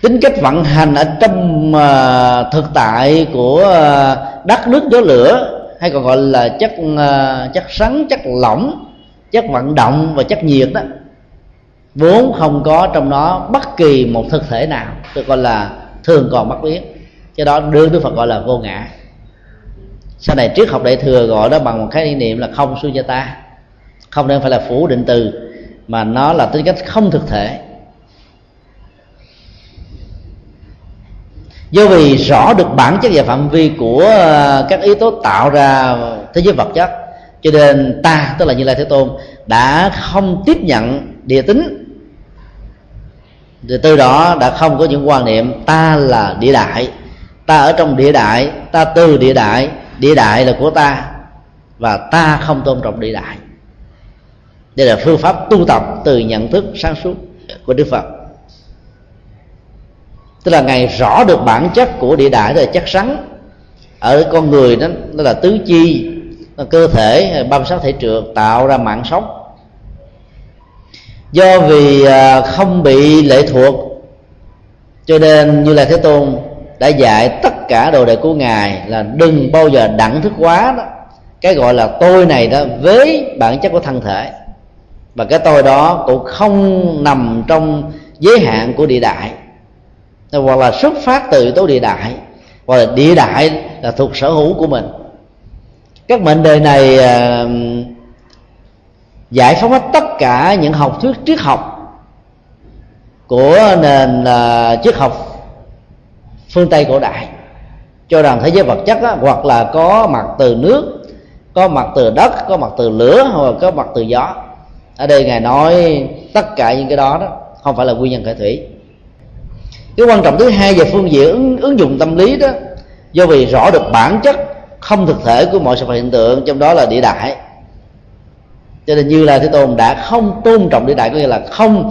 tính cách vận hành ở trong uh, thực tại của uh, đất nước gió lửa hay còn gọi là chất uh, chất rắn chất lỏng chất vận động và chất nhiệt đó vốn không có trong đó bất kỳ một thực thể nào tôi gọi là thường còn bất biến. Cho đó đương đức phật gọi là vô ngã. Sau này triết học đại thừa gọi đó bằng một khái niệm là không ta không nên phải là phủ định từ mà nó là tính cách không thực thể. Do vì rõ được bản chất và phạm vi của ờ, các yếu tố tạo ra thế giới vật chất, cho nên ta, tức là như lai thế tôn, đã không tiếp nhận địa tính. Rồi từ đó đã không có những quan niệm ta là địa đại. Ta ở trong địa đại, ta từ địa đại địa đại là của ta, và ta không tôn trọng địa đại. Đây là phương pháp tu tập từ nhận thức sáng suốt của đức phật tức là ngài rõ được bản chất của địa đại là chất rắn ở con người đó, nó là tứ chi, là cơ thể ba mươi sáu thể trượt, tạo ra mạng sống. Do vì à, không bị lệ thuộc, cho nên như là thế tôn đã dạy tất cả đồ đệ của ngài là đừng bao giờ đẳng thức quá đó. Cái gọi là tôi này đó, với bản chất của thân thể. Và cái tôi đó cũng không nằm trong giới hạn của địa đại hoặc là xuất phát từ yếu tố địa đại hoặc là địa đại là thuộc sở hữu của mình. Các mệnh đề này à, giải phóng hết tất cả những học thuyết triết học của nền ờ, triết học phương tây cổ đại. Cho rằng thế giới vật chất á, hoặc là có mặt từ nước có mặt từ đất có mặt từ lửa hoặc có mặt từ gió. Ở đây ngài nói tất cả những cái đó đó không phải là nguyên nhân khởi thủy cái quan trọng thứ hai về phương diện ứng, ứng dụng tâm lý đó do vì rõ được bản chất không thực thể của mọi sự vật hiện tượng trong đó là địa đại. Cho nên như là thế tôn đã không tôn trọng địa đại có nghĩa là không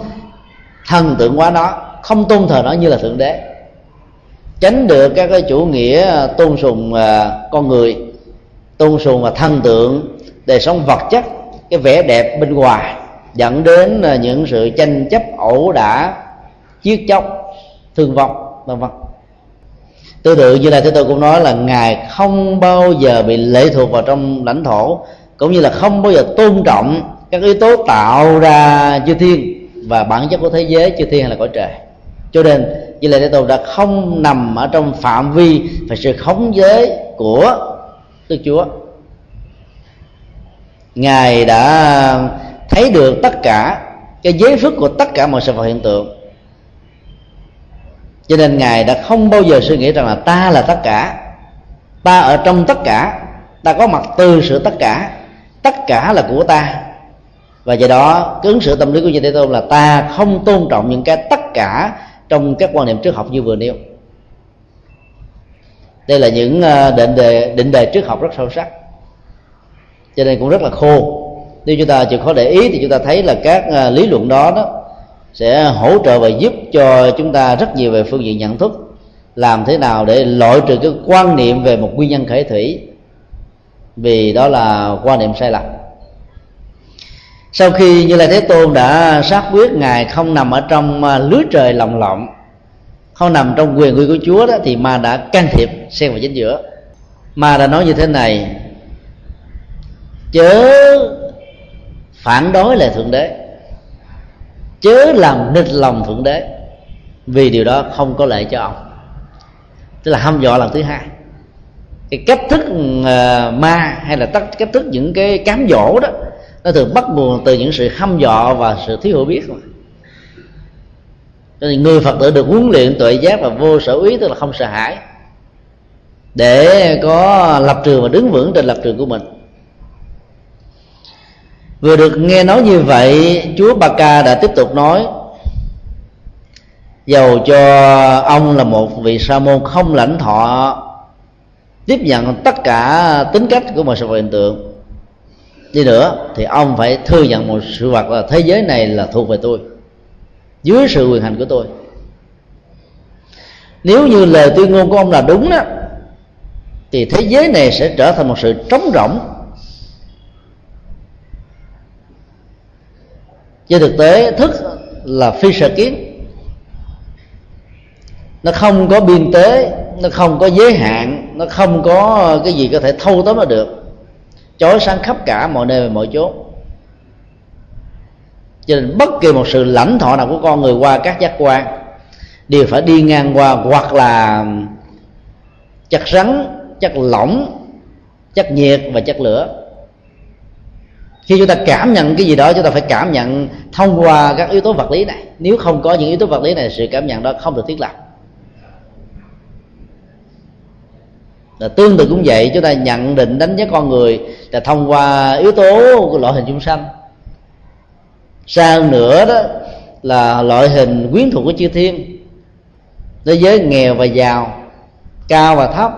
thần tượng quá nó không tôn thờ nó như là thượng đế. Tránh được các cái chủ nghĩa tôn sùng à, con người tôn sùng và thần tượng đời sống vật chất cái vẻ đẹp bên ngoài dẫn đến à, những sự tranh chấp ẩu đả giết chóc thương vong, vân vân. Tương tự như là thế tôi cũng nói là ngài không bao giờ bị lệ thuộc vào trong lãnh thổ, cũng như là không bao giờ tôn trọng các yếu tố tạo ra chư thiên và bản chất của thế giới, chư thiên hay là cõi trời. Cho nên, như là thế tôn đã không nằm ở trong phạm vi và sự khống giới của đức chúa. Ngài đã thấy được tất cả cái giới phước của tất cả mọi sự vật hiện tượng cho nên ngài đã không bao giờ suy nghĩ rằng là ta là tất cả. Ta ở trong tất cả, ta có mặt từ sự tất cả. Tất cả là của ta. Và do đó cái ứng xử tâm lý của như thế tôn là ta không tôn trọng những cái tất cả trong các quan niệm triết học như vừa nêu. Đây là những ờ, định đề định đề triết học rất sâu sắc. Cho nên cũng rất là khô. Nếu chúng ta chịu khó để ý thì chúng ta thấy là các ờ, lý luận đó đó sẽ hỗ trợ và giúp cho chúng ta rất nhiều về phương diện nhận thức. Làm thế nào để loại trừ cái quan niệm về một nguyên nhân khởi thủy? Vì đó là quan niệm sai lầm. Sau khi như lai thế tôn đã xác quyết ngài không nằm ở trong à, lưới trời lồng lộng, không nằm trong quyền uy của chúa đó, thì ma đã can thiệp xen vào chính giữa. Ma đã nói như thế này, chớ phản đối lại thượng đế chớ làm nghịch lòng thượng đế, vì điều đó không có lợi cho ông. Tức là hăm dọa lần thứ hai. Cái cách thức ờ, ma hay là tất cách thức những cái cám dỗ đó, nó thường bắt nguồn từ những sự hăm dọa và sự thiếu hiểu biết. Mà cho nên người phật tử được huấn luyện tuệ giác và vô sở ý, tức là không sợ hãi, để có lập trường và đứng vững trên lập trường của mình vừa được nghe nói như vậy, chúa ba ca đã tiếp tục nói, dầu cho ông là một vị sa môn không lãnh thọ, tiếp nhận tất cả tính cách của một sự vật hiện tượng, đi nữa thì ông phải thừa nhận một sự vật là thế giới này là thuộc về tôi, dưới sự quyền hành của tôi. Nếu như lời tuyên ngôn của ông là đúng đó thì thế giới này sẽ trở thành một sự trống rỗng trên thực tế, thức là phi sở kiến nó không có biên tế, nó không có giới hạn, nó không có cái gì có thể thâu tóm nó được. Chói sáng khắp cả mọi nơi và mọi chỗ cho nên bất kỳ một sự lãnh thọ nào của con người qua các giác quan đều phải đi ngang qua hoặc là chất rắn, chất lỏng, chất nhiệt và chất lửa khi chúng ta cảm nhận cái gì đó, chúng ta phải cảm nhận, thông qua các yếu tố vật lý này. Nếu không có những yếu tố vật lý này, sự cảm nhận đó không được thiết lập. Là tương tự cũng vậy, chúng ta nhận định đánh giá con người là thông qua yếu tố của loại hình chúng sanh. Xa nữa đó là loại hình quyến thuộc của chư thiên. Thế giới nghèo và giàu, cao và thấp,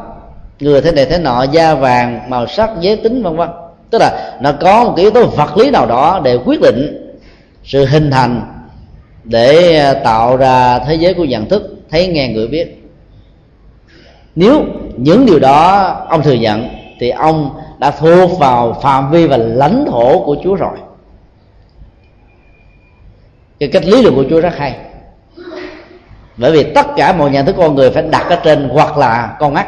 người thế này thế nọ, da vàng, màu sắc, giới tính, vân vân tức là nó có một cái yếu tố vật lý nào đó để quyết định sự hình thành để à, tạo ra thế giới của nhận thức, thấy, nghe người biết. Nếu những điều đó ông thừa nhận thì ông đã thuộc vào phạm vi và lãnh thổ của chúa rồi. Cái cách lý luận của chúa rất hay. Bởi vì tất cả mọi nhận thức con người phải đặt ở trên hoặc là con mắt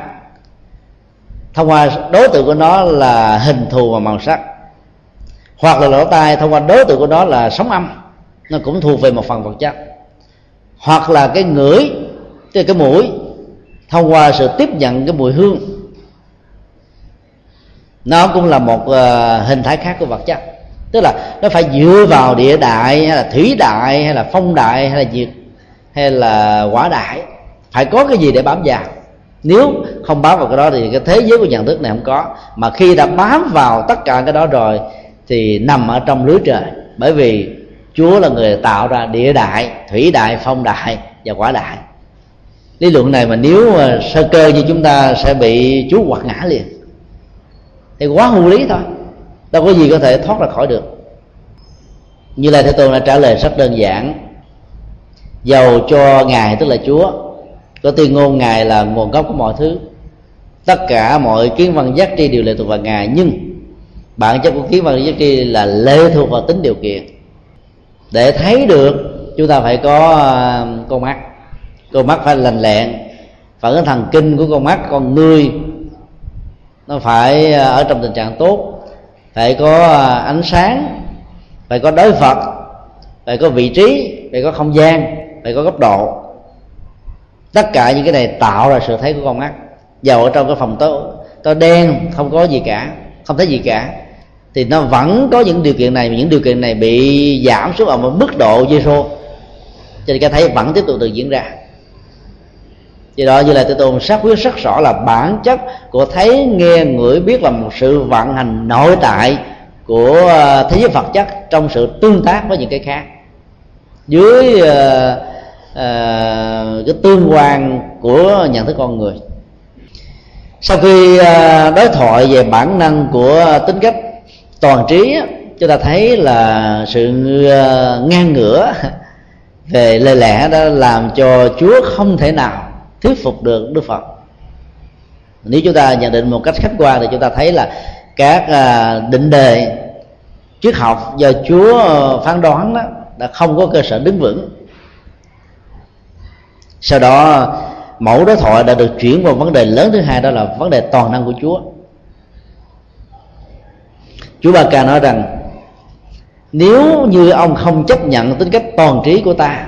thông qua đối tượng của nó là hình thù và màu sắc. Hoặc là lỗ tai thông qua đối tượng của nó là sóng âm. Nó cũng thuộc về một phần vật chất. Hoặc là cái ngửi cái cái mũi thông qua sự tiếp nhận cái mùi hương. Nó cũng là một uh, hình thái khác của vật chất. Tức là nó phải dựa vào địa đại hay là thủy đại hay là phong đại hay là diệt hay là quả đại. Phải có cái gì để bám vào? Nếu không bám vào cái đó thì cái thế giới của nhận thức này không có. Mà khi đã bám vào tất cả cái đó rồi thì nằm ở trong lưới trời. Bởi vì chúa là người tạo ra địa đại, thủy đại, phong đại và quả đại. Lý luận này mà nếu mà sơ cơ như chúng ta sẽ bị chú quật ngã liền. Thì quá hữu lý thôi. Đâu có gì có thể thoát ra khỏi được. Như là thế tôn đã trả lời rất đơn giản. Giàu cho ngài tức là chúa có tuyên ngôn ngài là nguồn gốc của mọi thứ. Tất cả mọi kiến văn giác tri đều lệ thuộc vào ngài, nhưng bản chất của kiến văn giác tri là lệ thuộc vào tính điều kiện. Để thấy được, chúng ta phải có à, con mắt. Con mắt phải lành lẹn. Phản ứng thần kinh của con mắt, con người, nó phải à, ở trong tình trạng tốt. Phải có à, ánh sáng, phải có đối phật phải có vị trí, phải có không gian, phải có góc độ tất cả những cái này tạo ra sự thấy của con mắt. Dầu ở trong cái phòng tối tối đen không có gì cả không thấy gì cả. Thì nó vẫn có những điều kiện này những điều kiện này bị giảm xuống ở một mức độ zero cho nên cái thấy vẫn tiếp tục được diễn ra. Vì đó như là tôi tôn xác quyết rất rõ là bản chất của thấy nghe ngửi biết là một sự vận hành nội tại của ờ, thế giới vật chất trong sự tương tác với những cái khác. Dưới uh, uh, cái tương quan của nhận thức con người. Sau khi ờ, đối thoại về bản năng của tính cách toàn trí chúng ta thấy là sự ờ, ngang ngửa [laughs] về lời lẽ đã làm cho chúa không thể nào thuyết phục được đức phật. Nếu chúng ta nhận định một cách khách quan thì chúng ta thấy là các định đề triết học do chúa phán đoán đó đã không có cơ sở đứng vững sau đó, mẫu đối thoại đã được chuyển vào vấn đề lớn thứ hai, đó là vấn đề toàn năng của chúa. Chúa ba ca nói rằng, nếu như ông không chấp nhận tính cách toàn trí của ta,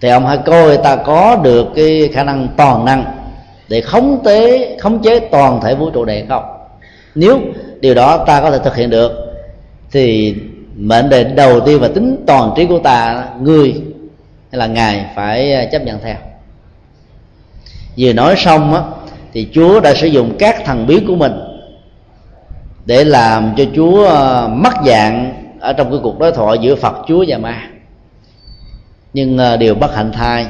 thì ông hãy coi ta có được cái khả năng toàn năng để khống tế, khống chế toàn thể vũ trụ này không. Nếu điều đó ta có thể thực hiện được, thì mệnh đề đầu tiên và tính toàn trí của ta người hay là ngài phải à, chấp nhận theo. Vừa nói xong á, thì chúa đã sử dụng các thần biến của mình để làm cho chúa à, mất dạng ở trong cái cuộc đối thoại giữa phật, chúa và ma. Nhưng à, điều bất hạnh thai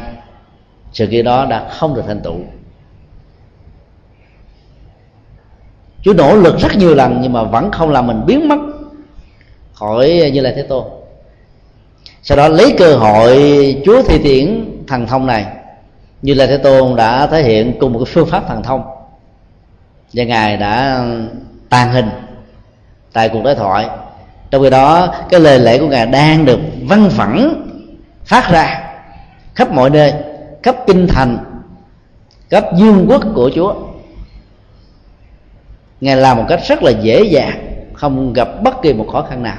sự kiện đó đã không được thành tựu. Chúa nỗ lực rất nhiều lần nhưng mà vẫn không làm mình biến mất khỏi như là thế tôn sau đó lấy cơ hội chúa thi tiễn thần thông này, như là thế tôn đã thể hiện cùng một cái phương pháp thần thông. Và ngài đã tàn hình tại cuộc đối thoại. Trong khi đó, cái lời lẽ của ngài đang được văn phẳng, phát ra khắp mọi nơi, khắp kinh thành, khắp dương quốc của chúa. Ngài làm một cách rất là dễ dàng, không gặp bất kỳ một khó khăn nào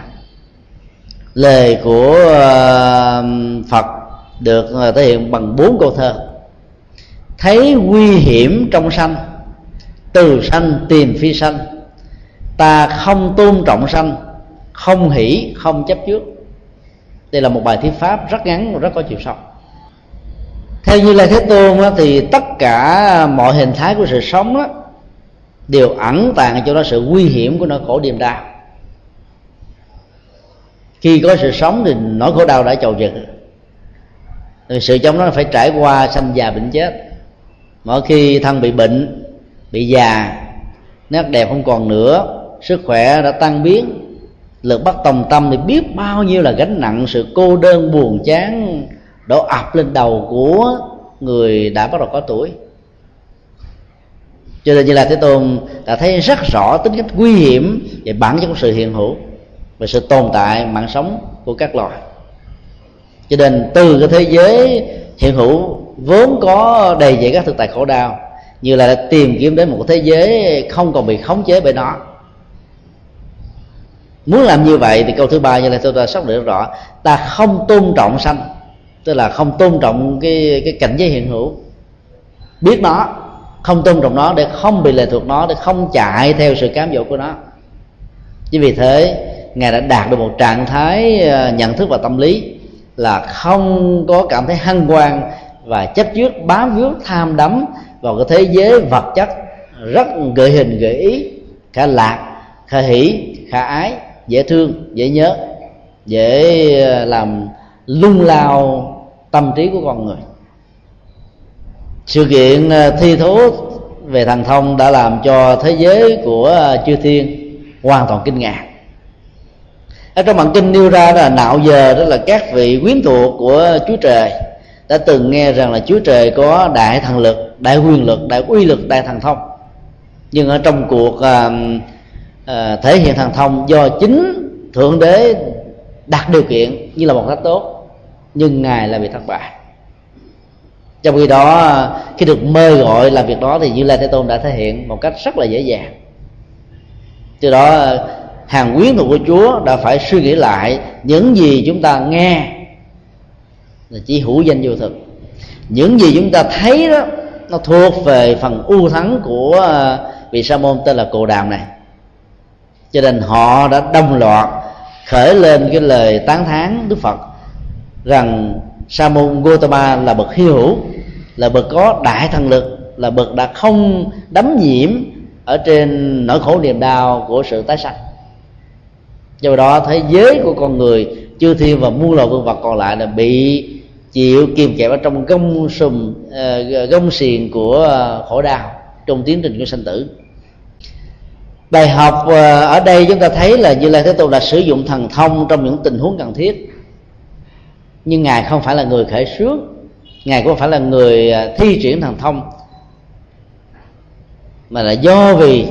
lời của ờ, phật được ờ, thể hiện bằng bốn câu thơ. Thấy nguy hiểm trong sanh từ sanh tìm phi sanh. Ta không tôn trọng sanh không hỷ không chấp trước. Đây là một bài thuyết pháp rất ngắn và rất có chiều sâu. Theo như lai thế tôn thì tất cả mọi hình thái của sự sống đó, đều ẩn tàng cho nó sự nguy hiểm của nỗi khổ niềm đau khi có sự sống thì nỗi khổ đau đã chầu trực sự sống nó phải trải qua sanh già bệnh chết. Mỗi khi thân bị bệnh, bị già, nét đẹp không còn nữa, sức khỏe đã tan biến, lực bất tòng tâm thì biết bao nhiêu là gánh nặng, sự cô đơn, buồn, chán, đổ ập lên đầu của người đã bắt đầu có tuổi. Cho nên như là thế tôn đã thấy rất rõ tính cách nguy hiểm về bản chất của sự hiện hữu và sự tồn tại mạng sống của các loài. Cho nên từ cái thế giới hiện hữu vốn có đầy dẫy các thực tại khổ đau, như là đã tìm kiếm đến một thế giới không còn bị khống chế bởi nó. Muốn làm như vậy thì câu thứ ba như là tôi đã xác định rõ, ta không tôn trọng sanh, tức là không tôn trọng cái cái cảnh giới hiện hữu. Biết nó, không tôn trọng nó để không bị lệ thuộc nó, để không chạy theo sự cám dỗ của nó. Chính vì thế ngài đã đạt được một trạng thái ờ, nhận thức và tâm lý là không có cảm thấy hăng quan và chấp trước bám víu tham đắm vào cái thế giới vật chất rất gợi hình, gợi ý, khả lạc, khả hỷ, khả ái, dễ thương, dễ nhớ, dễ ờ, làm lung lao tâm trí của con người. Sự kiện ờ, thi thố về thần thông đã làm cho thế giới của chư thiên hoàn toàn kinh ngạc ở trong bản kinh nêu ra là nạo giờ, đó là các vị quyến thuộc của chúa trời. Đã từng nghe rằng là chúa trời có đại thần lực, đại quyền lực, đại uy lực, đại thần thông. Nhưng ở trong cuộc um, ờ, thể hiện thần thông do chính thượng đế đặt điều kiện như là một cách tốt, nhưng ngài là bị thất bại. Trong khi đó, khi được mời gọi làm việc đó thì như lai thế tôn đã thể hiện một cách rất là dễ dàng. Từ đó hàng quyến thuộc của chúa đã phải suy nghĩ lại những gì chúng ta nghe. Là chỉ hữu danh vô thực. Những gì chúng ta thấy đó, nó thuộc về phần ưu thắng của ờ, vị sa môn tên là cồ đàm này. Cho nên họ đã đồng loạt khởi lên cái lời tán thán đức phật rằng sa môn gotama là bậc hi hữu, là bậc có đại thần lực, là bậc đã không đắm nhiễm ở trên nỗi khổ niềm đau của sự tái sanh do đó thế giới của con người chư thiên và muôn loài vương vật còn lại là bị chịu kìm kẹp ở trong gông sùm ờ, gông xiềng của ờ, khổ đau trong tiến trình của sanh tử. Bài học ờ, ở đây chúng ta thấy là như lai thế tôn đã sử dụng thần thông trong những tình huống cần thiết. Nhưng ngài không phải là người khởi xướng, ngài cũng phải là người thi triển thần thông, mà là do vì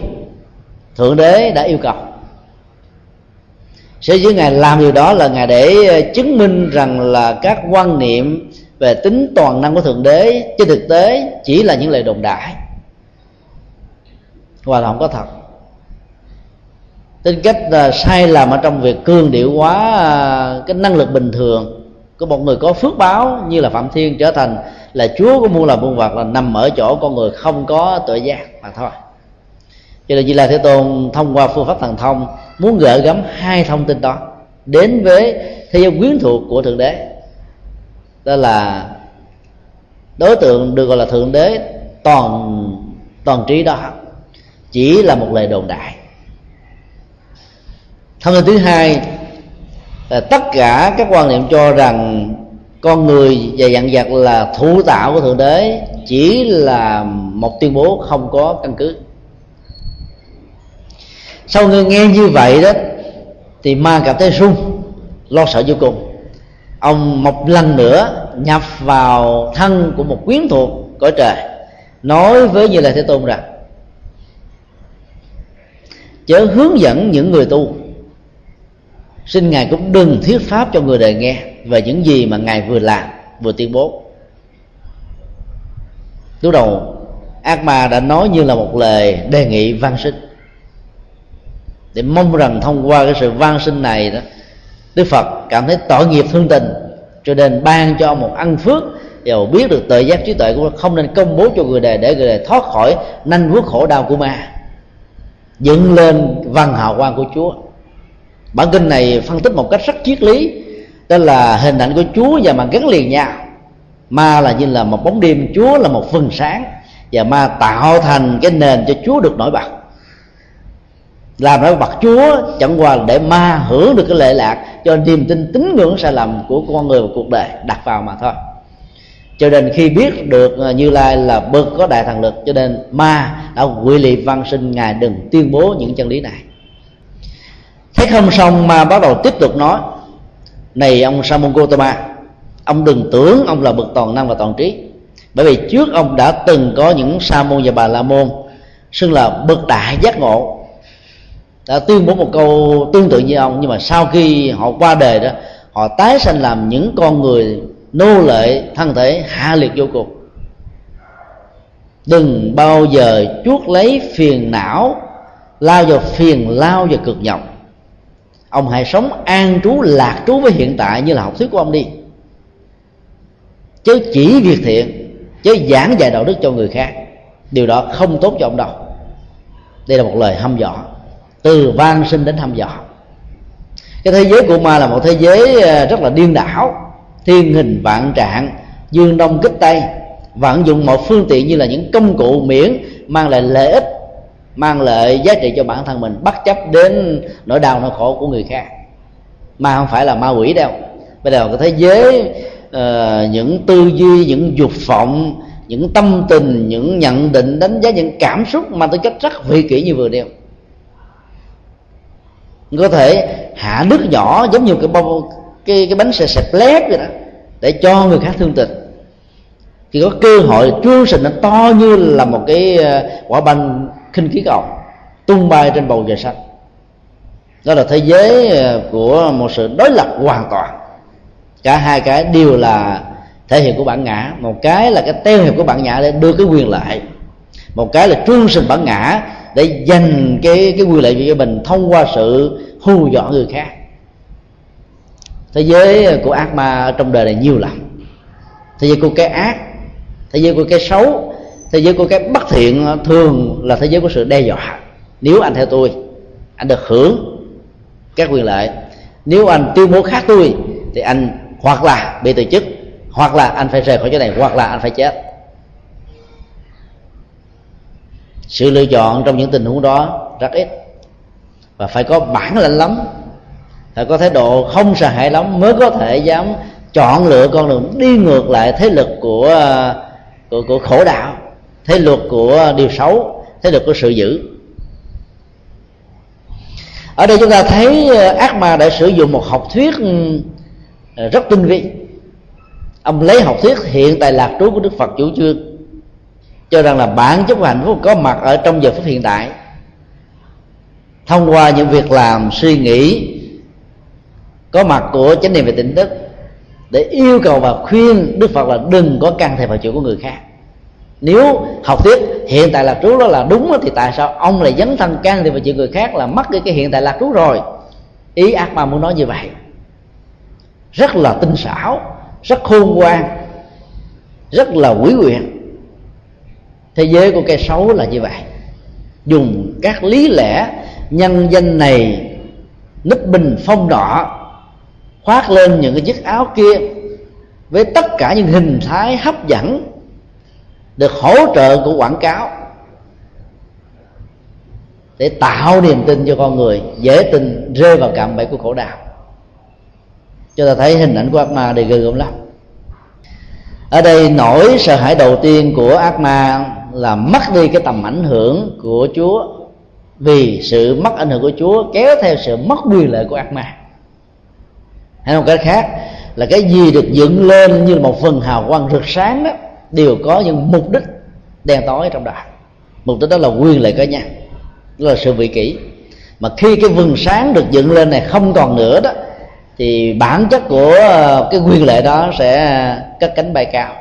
thượng đế đã yêu cầu sở dĩ ngài làm điều đó là ngài để ờ, chứng minh rằng là các quan niệm về tính toàn năng của thượng đế trên thực tế chỉ là những lời đồn đại. Hoàn toàn không có thật. Tính cách là sai lầm ở trong việc cương điệu quá ờ, cái năng lực bình thường của một người có phước báo như là phạm thiên trở thành là chúa của muôn loài muôn vật là nằm ở chỗ con người không có tự giác mà thôi cho nên như là thế tôn thông qua phương pháp thần thông muốn gợi gắm hai thông tin đó đến với thế giới quyến thuộc của thượng đế. Đó là đối tượng được gọi là thượng đế toàn toàn trí đó, chỉ là một lời đồn đại. Thông tin thứ hai là tất cả các quan niệm cho rằng con người và dặn vật là thủ tạo của thượng đế chỉ là một tuyên bố không có căn cứ sau khi nghe như vậy đó, thì ma cảm thấy run, lo sợ vô cùng. Ông một lần nữa nhập vào thân của một quyến thuộc cõi trời, nói với như là thế tôn rằng, chớ hướng dẫn những người tu. Xin ngài cũng đừng thuyết pháp cho người đời nghe về những gì mà ngài vừa làm, vừa tuyên bố. Lúc đầu, ác ma đã nói như là một lời đề nghị văn sinh để mong rằng thông qua cái sự van sinh này đó, đức phật cảm thấy tội nghiệp thương tình, cho nên ban cho ông một ăn phước. Dầu biết được tự giác trí tuệ cũng không nên công bố cho người đời để người đời thoát khỏi nanh vuốt khổ đau của ma. Dựng lên văn hào quang của chúa. Bản kinh này phân tích một cách rất triết lý, đó là hình ảnh của chúa và mà gắn liền nhau. Ma là như là một bóng đêm, chúa là một phần sáng, và ma tạo thành cái nền cho chúa được nổi bật làm ra vật chúa, chẳng qua để ma hưởng được cái lệ lạc, cho niềm tin tín ngưỡng sai lầm của con người và cuộc đời đặt vào mà thôi. Cho nên khi biết được à, như lai là bậc có đại thần lực, cho nên ma đã quỷ lị văn sinh, ngài đừng tuyên bố những chân lý này. Thấy không xong ma bắt đầu tiếp tục nói, này ông sa môn gotama ông đừng tưởng ông là bậc toàn năng và toàn trí, bởi vì trước ông đã từng có những sa môn và bà la môn, xưng là bậc đại giác ngộ đã tuyên bố một câu tương tự như ông, nhưng mà sau khi họ qua đời đó, họ tái sanh làm những con người nô lệ, thân thể hạ liệt vô cùng. Đừng bao giờ chuốt lấy phiền não, lao vào phiền lao và cực nhọc. Ông hãy sống an trú, lạc trú với hiện tại như là học thuyết của ông đi. Chứ chỉ việc thiện, chứ giảng dạy đạo đức cho người khác, điều đó không tốt cho ông đâu. Đây là một lời hăm dọa từ van sinh đến thăm dò. Cái thế giới của ma là một thế giới ờ, rất là điên đảo thiên hình vạn trạng dương đông kích tây vận dụng mọi phương tiện như là những công cụ miễn mang lại lợi ích mang lại giá trị cho bản thân mình bất chấp đến nỗi đau nỗi khổ của người khác. Mà không phải là ma quỷ đâu. Bây giờ cái thế giới uh, những tư duy những dục vọng những tâm tình những nhận định đánh giá những cảm xúc mà tôi chất rất vị kỷ như vừa nêu có thể hạ nước nhỏ giống như cái bông, cái cái bánh xe xẹp lép vậy đó, để cho người khác thương tình. Thì có cơ hội trương sình nó to như là một cái ờ, quả banh khinh khí cầu, tung bay trên bầu trời xanh. Đó là thế giới ờ, của một sự đối lập hoàn toàn. Cả hai cái đều là thể hiện của bản ngã. Một cái là cái tiêu hiệp của bản ngã để đưa cái quyền lợi. Một cái là trương sình bản ngã để dành cái cái quyền lợi cho mình thông qua sự hù dọa người khác. Thế giới của ác ma trong đời này nhiều lắm. Thế giới của cái ác, thế giới của cái xấu, thế giới của cái bất thiện thường là thế giới của sự đe dọa. Nếu anh theo tôi, anh được hưởng các quyền lợi. Nếu anh tuyên bố khác tôi, thì anh hoặc là bị từ chức, hoặc là anh phải rời khỏi chỗ này, hoặc là anh phải chết. Sự lựa chọn trong những tình huống đó rất ít. Và phải có bản lĩnh lắm. Phải có thái độ không sợ hãi lắm mới có thể dám chọn lựa con đường đi ngược lại thế lực của của, của khổ đạo thế luật của điều xấu thế lực của sự dữ. Ở đây chúng ta thấy ờ, ác ma đã sử dụng một học thuyết ừ, rất tinh vi. Ông lấy học thuyết hiện tại lạc trú của đức phật chủ trương cho rằng là bản chất của hạnh phúc có mặt ở trong giờ phút hiện tại. Thông qua những việc làm, suy nghĩ có mặt của chánh niệm về tỉnh thức để yêu cầu và khuyên đức phật là đừng có can thiệp vào chuyện của người khác. Nếu học thuyết hiện tại lạc trú đó là đúng thì tại sao ông lại dấn thân can thiệp vào chuyện người khác là mất đi cái hiện tại lạc trú rồi? Ý ác ma muốn nói như vậy. Rất là tinh xảo, rất khôn ngoan, rất là quý quyền thế giới của cây xấu là như vậy. Dùng các lý lẽ nhân danh này núp bình phong đỏ, khoác lên những cái chiếc áo kia với tất cả những hình thái hấp dẫn được hỗ trợ của quảng cáo để tạo niềm tin cho con người, dễ tin rơi vào cạm bẫy của khổ đau. Cho ta thấy hình ảnh của ác ma đây ghê gớm lắm. Ở đây nỗi sợ hãi đầu tiên của ác ma là mất đi cái tầm ảnh hưởng của chúa. Vì sự mất ảnh hưởng của chúa kéo theo sự mất quyền lợi của ác ma. Hay một cách khác là cái gì được dựng lên như một phần hào quang rực sáng đó, đều có những mục đích đen tối trong đó. Mục đích đó là quyền lợi cá nhân, đó là sự vị kỷ. Mà khi cái vầng sáng được dựng lên này không còn nữa đó, thì bản chất của ờ, cái quyền lợi đó sẽ cất cánh bay cao.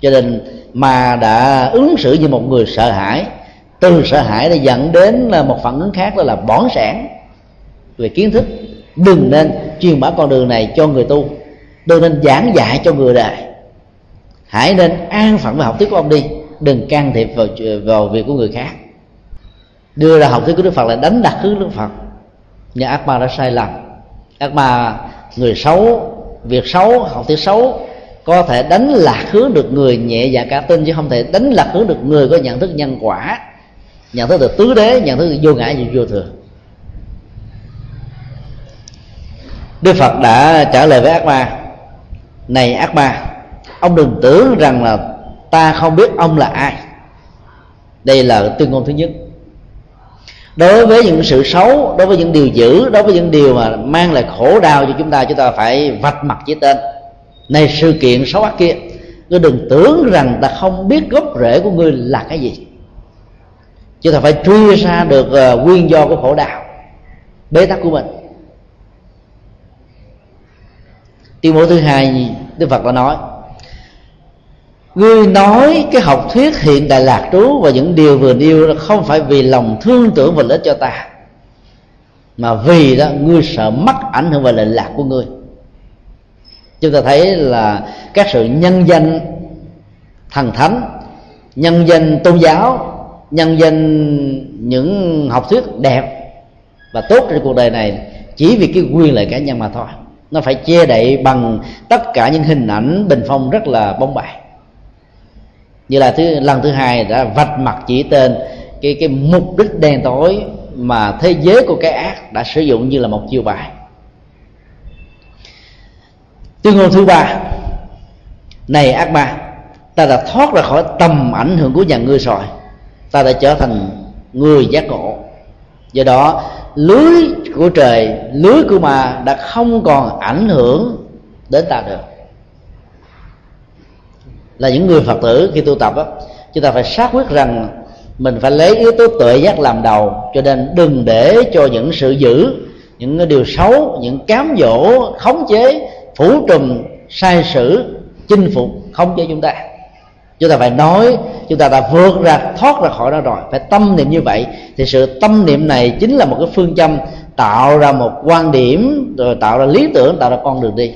Cho nên mà đã ứng xử như một người sợ hãi. Từ sợ hãi để dẫn đến một phản ứng khác, đó là bỏng sản về kiến thức, đừng nên truyền bá con đường này cho người tu. Đừng nên giảng dạy cho người đời. Hãy nên an phận với học thuyết của ông đi. Đừng can thiệp vào vào việc của người khác. Đưa ra học thuyết của đức phật là đánh đặt hướng đức phật. Nhưng ác ma đã sai lầm. Ác ma, người xấu, việc xấu, học thuyết xấu có thể đánh lạc hướng được người nhẹ dạ cả tin, chứ không thể đánh lạc hướng được người có nhận thức nhân quả. Nhận thức được tứ đế, nhận thức được vô ngã và vô thường. Đức phật đã trả lời với ác ma, này ác ma, ông đừng tưởng rằng là ta không biết ông là ai. Đây là tuyên ngôn thứ nhất. Đối với những sự xấu, đối với những điều dữ, đối với những điều mà mang lại khổ đau cho chúng ta chúng ta phải vạch mặt với tên này sự kiện xấu ác kia ngươi đừng tưởng rằng ta không biết gốc rễ của ngươi là cái gì. Chứ ta phải truy ra được uh, nguyên do của khổ đạo, bế tắc của mình. Tiêu mẫu thứ hai đức phật đã nói ngươi nói cái học thuyết hiện đại lạc trú và những điều vừa nêu không phải vì lòng thương tưởng và lợi cho ta mà vì đó ngươi sợ mất ảnh hưởng và lệnh lạc của ngươi chúng ta thấy là các sự nhân danh thần thánh, nhân danh tôn giáo, nhân danh những học thuyết đẹp và tốt trên cuộc đời này chỉ vì cái quyền lợi cá nhân mà thôi. Nó phải che đậy bằng tất cả những hình ảnh bình phong rất là bóng bẩy như là thứ, lần thứ hai đã vạch mặt chỉ tên cái cái mục đích đen tối mà thế giới của cái ác đã sử dụng như là một chiêu bài tuyên ngôn thứ ba. Này ác ma ta đã thoát ra khỏi tầm ảnh hưởng của nhà ngươi rồi. Ta đã trở thành người giác ngộ. Do đó lưới của trời lưới của ma đã không còn ảnh hưởng đến ta được. Là những người phật tử khi tu tập đó, chúng ta phải xác quyết rằng mình phải lấy yếu tố tuệ giác làm đầu cho nên đừng để cho những sự dữ những điều xấu những cám dỗ khống chế phủ trùm, sai sử, chinh phục không cho chúng ta. Chúng ta phải nói, chúng ta đã vượt ra, thoát ra khỏi đó rồi. Phải tâm niệm như vậy. Thì sự tâm niệm này chính là một cái phương châm tạo ra một quan điểm, rồi tạo ra lý tưởng, tạo ra con đường đi.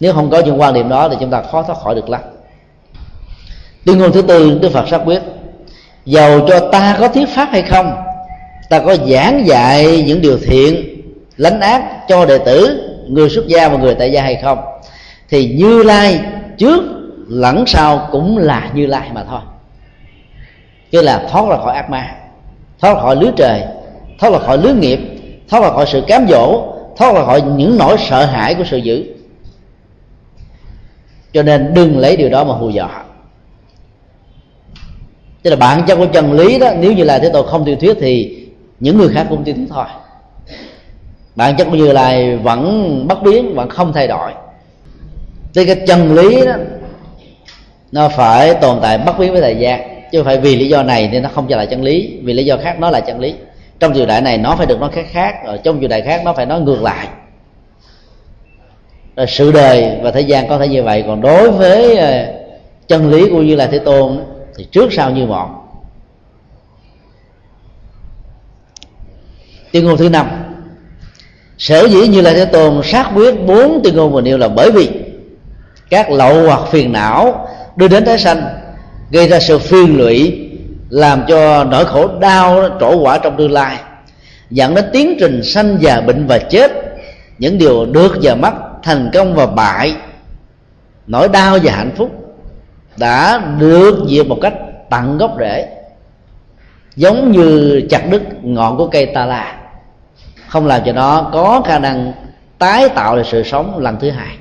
Nếu không có những quan điểm đó thì chúng ta khó thoát khỏi được lắm. Tuyên ngôn thứ tư, đức phật xác quyết giàu cho ta có thuyết pháp hay không, ta có giảng dạy những điều thiện, lánh ác cho đệ tử người xuất gia và người tại gia hay không. Thì như lai trước, lẫn sau cũng là như lai mà thôi. Cái là thoát ra khỏi ác ma, thoát ra khỏi lưới trời, thoát ra khỏi lưới nghiệp, thoát ra khỏi sự cám dỗ, thoát ra khỏi những nỗi sợ hãi của sự dữ. Cho nên đừng lấy điều đó mà hù dọa. Tức là bản chất của chân lý đó, nếu như là thế tôi không tiêu thuyết thì những người khác cũng tiêu thuyết thôi bản chất của như lai vẫn bất biến, vẫn không thay đổi. Thì cái chân lý đó, nó phải tồn tại bất biến với thời gian, chứ không phải vì lý do này nên nó không trở lại chân lý, vì lý do khác nó là chân lý. Trong triều đại này nó phải được nói khác khác ở trong triều đại khác nó phải nói ngược lại. Rồi sự đời và thế gian có thể như vậy, còn đối với ờ, chân lý của như là thế tôn thì trước sau như một. Tuyên ngôn thứ năm sở dĩ như là thế tôn xác quyết bốn tuyên ngôn vừa nêu là bởi vì các lậu hoặc phiền não đưa đến tái sanh, gây ra sự phiền lụy, làm cho nỗi khổ đau trổ quả trong tương lai, dẫn đến tiến trình sanh già bệnh và chết. Những điều được và mất thành công và bại, nỗi đau và hạnh phúc đã được diệt một cách tận gốc rễ, giống như chặt đứt ngọn của cây ta la không làm cho nó có khả năng tái tạo lại sự sống lần thứ hai.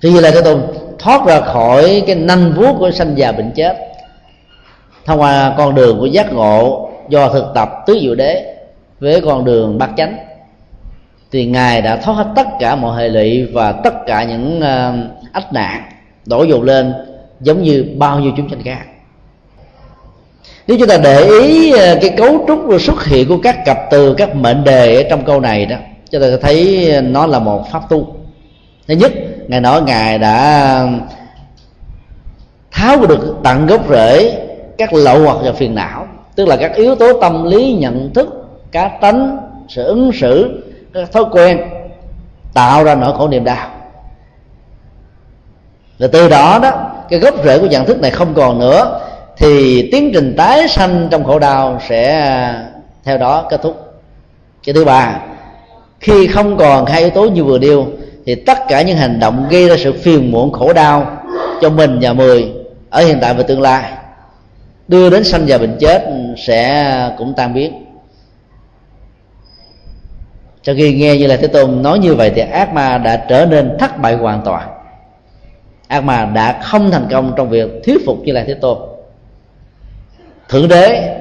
Thì như là cái tôn thoát ra khỏi cái nanh vuốt của sanh già bệnh chết thông qua con đường của giác ngộ do thực tập tứ diệu đế với con đường bát chánh thì ngài đã thoát hết tất cả mọi hệ lụy và tất cả những uh, ách nạn đổ dồn lên giống như bao nhiêu chúng sanh khác nếu chúng ta để ý à, cái cấu trúc xuất hiện của các cặp từ, các mệnh đề ở trong câu này đó, chúng ta thấy nó là một pháp tu. Thứ nhất, ngài nói ngài đã tháo được tận gốc rễ các lậu hoặc và phiền não, tức là các yếu tố tâm lý, nhận thức, cá tánh, sự ứng xử, các thói quen, tạo ra nỗi khổ niềm đau. Và từ đó đó, cái gốc rễ của nhận thức này không còn nữa thì tiến trình tái sanh trong khổ đau sẽ theo đó kết thúc. Cái thứ ba, khi không còn hai yếu tố như vừa nêu, thì tất cả những hành động gây ra sự phiền muộn khổ đau cho mình và mười ở hiện tại và tương lai, đưa đến sanh già bệnh chết sẽ cũng tan biến. Cho khi nghe như là thế tôn nói như vậy thì ác ma đã trở nên thất bại hoàn toàn. Ác ma đã không thành công trong việc thuyết phục như là thế tôn thượng đế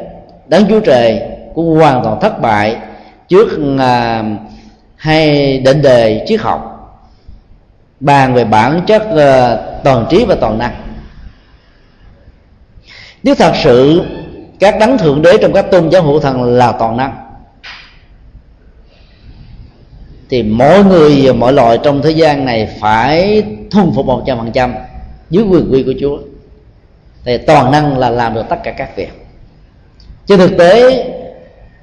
đáng chúa trời cũng hoàn toàn thất bại trước à, hai định đề triết học. Bàn về bản chất à, toàn trí và toàn năng. Nếu thật sự các đấng thượng đế trong các tôn giáo hữu thần là toàn năng thì mỗi người và mọi loài trong thế gian này phải thuần phục một trăm phần trăm dưới quyền quy của Chúa thì toàn năng là làm được tất cả các việc. Trên thực tế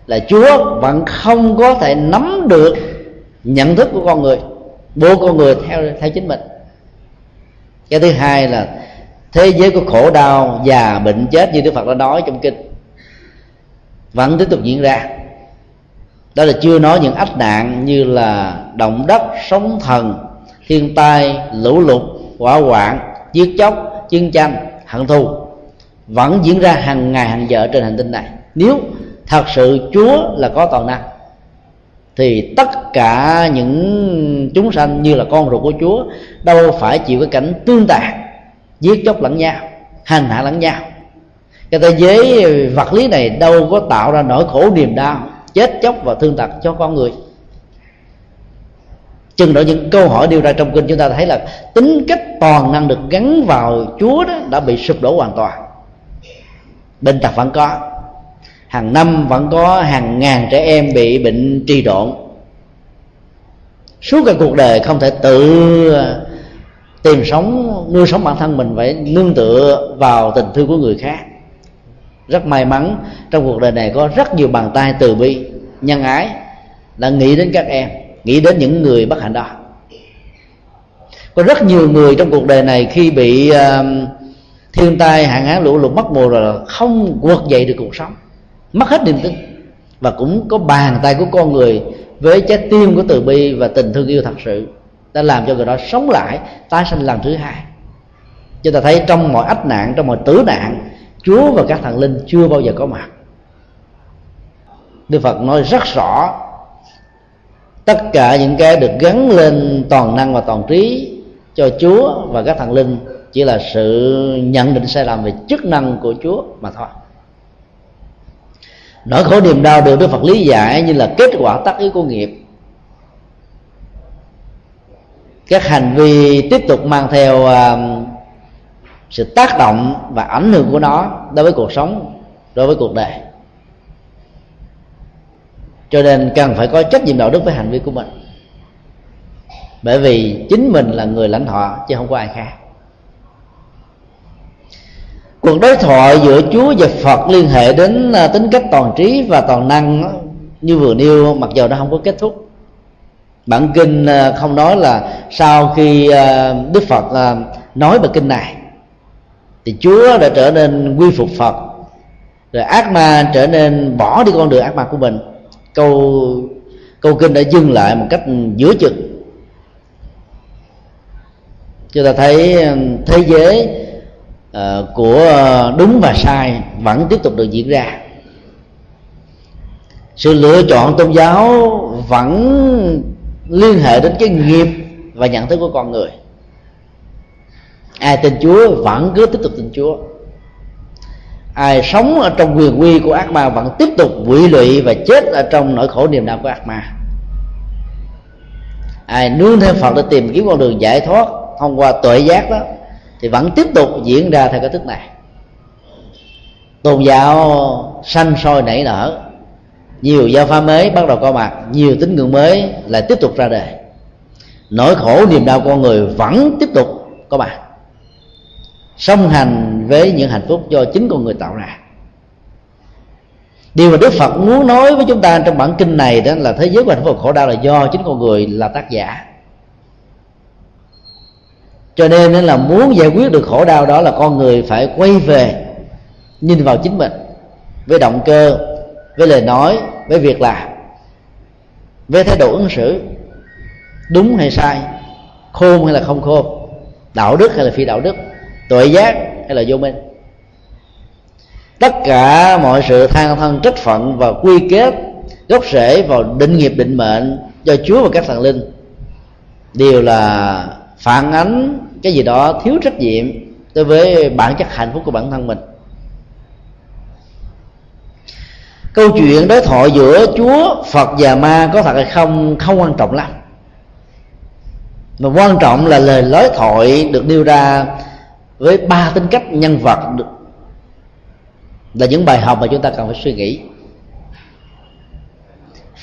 là Chúa vẫn không có thể nắm được nhận thức của con người, buộc con người theo theo chính mình. Cái thứ hai là thế giới của khổ đau già bệnh chết như Đức Phật đã nói trong kinh, vẫn tiếp tục diễn ra. Đó là chưa nói những ách nạn như là động đất, sóng thần, thiên tai, lũ lụt, hỏa hoạn, giết chóc, chiến tranh hận thù, vẫn diễn ra hàng ngày hàng giờ trên hành tinh này. Nếu thật sự chúa là có toàn năng, thì tất cả những chúng sanh như là con ruột của chúa đâu phải chịu cái cảnh tương tàn, giết chóc lẫn nhau, hành hạ lẫn nhau. Cái thế giới vật lý này đâu có tạo ra nỗi khổ niềm đau, chết chóc và thương tật cho con người chừng đó những câu hỏi đưa ra trong kinh chúng ta thấy là tính cách toàn năng được gắn vào chúa đó đã bị sụp đổ hoàn toàn. Bệnh tật vẫn có. Hàng năm vẫn có, hàng ngàn trẻ em bị bệnh trì độn. Suốt cả cuộc đời không thể tự ờ, tìm sống, nuôi sống bản thân mình, phải nương tựa vào tình thương của người khác. Rất may mắn, trong cuộc đời này có rất nhiều bàn tay từ bi, nhân ái, đã nghĩ đến các em nghĩ đến những người bất hạnh đó. Có rất nhiều người trong cuộc đời này khi bị uh, thiên tai hạn hán lũ lụt mất mùa rồi không quật dậy được cuộc sống. Mất hết niềm tin. Và cũng có bàn tay của con người với trái tim của từ bi và tình thương yêu thật sự đã làm cho người đó sống lại tái sinh lần thứ hai. Chúng ta thấy trong mọi ách nạn trong mọi tử nạn chúa và các thần linh chưa bao giờ có mặt. Đức phật nói rất rõ tất cả những cái được gắn lên toàn năng và toàn trí cho chúa và các thần linh chỉ là sự nhận định sai lầm về chức năng của chúa mà thôi. Nỗi khổ niềm đau được đức phật lý giải như là kết quả tác yếu của nghiệp. Các hành vi tiếp tục mang theo uh, sự tác động và ảnh hưởng của nó đối với cuộc sống đối với cuộc đời cho nên cần phải có trách nhiệm đạo đức với hành vi của mình. Bởi vì chính mình là người lãnh thọ chứ không có ai khác. Cuộc đối thoại giữa chúa và phật liên hệ đến à, tính cách toàn trí và toàn năng như vừa nêu, mặc dù nó không có kết thúc. Bản kinh à, không nói là sau khi à, đức phật nói bài kinh này, thì chúa đã trở nên quy phục phật, rồi ác ma trở nên bỏ đi con đường ác ma của mình câu câu kinh đã dừng lại một cách giữa chừng. Chúng ta thấy um, thế giới uh, của đúng và sai vẫn tiếp tục được diễn ra. Sự lựa chọn tôn giáo vẫn liên hệ đến cái nghiệp và nhận thức của con người. Ai tin chúa vẫn cứ tiếp tục tin chúa ai sống ở trong quyền quy của ác ma vẫn tiếp tục quỷ lụy và chết ở trong nỗi khổ niềm đau của ác ma. Ai nương theo phật để tìm kiếm con đường giải thoát, thông qua tuệ giác đó, thì vẫn tiếp tục diễn ra theo cái thức này. Tôn giáo sanh sôi nảy nở, nhiều giáo phá mới bắt đầu có mặt, nhiều tín ngưỡng mới lại tiếp tục ra đời. Nỗi khổ niềm đau con người vẫn tiếp tục có mặt song hành với những hạnh phúc do chính con người tạo ra. Điều mà đức phật muốn nói với chúng ta trong bản kinh này đó là thế giới của hạnh phúc khổ đau là do chính con người là tác giả. Cho nên là muốn giải quyết được khổ đau đó là con người phải quay về nhìn vào chính mình với động cơ, với lời nói, với việc làm, với thái độ ứng xử, đúng hay sai, khôn hay là không khôn, đạo đức hay là phi đạo đức tội giác hay là vô minh? Tất cả mọi sự than thân trách phận và quy kết gốc rễ vào định nghiệp định mệnh do chúa và các thần linh đều là phản ánh cái gì đó thiếu trách nhiệm đối với bản chất hạnh phúc của bản thân mình. Câu chuyện đối thoại giữa chúa, phật và ma có thật hay không không quan trọng lắm. Mà quan trọng là lời nói thoại được nêu ra với ba tính cách nhân vật là những bài học mà chúng ta cần phải suy nghĩ.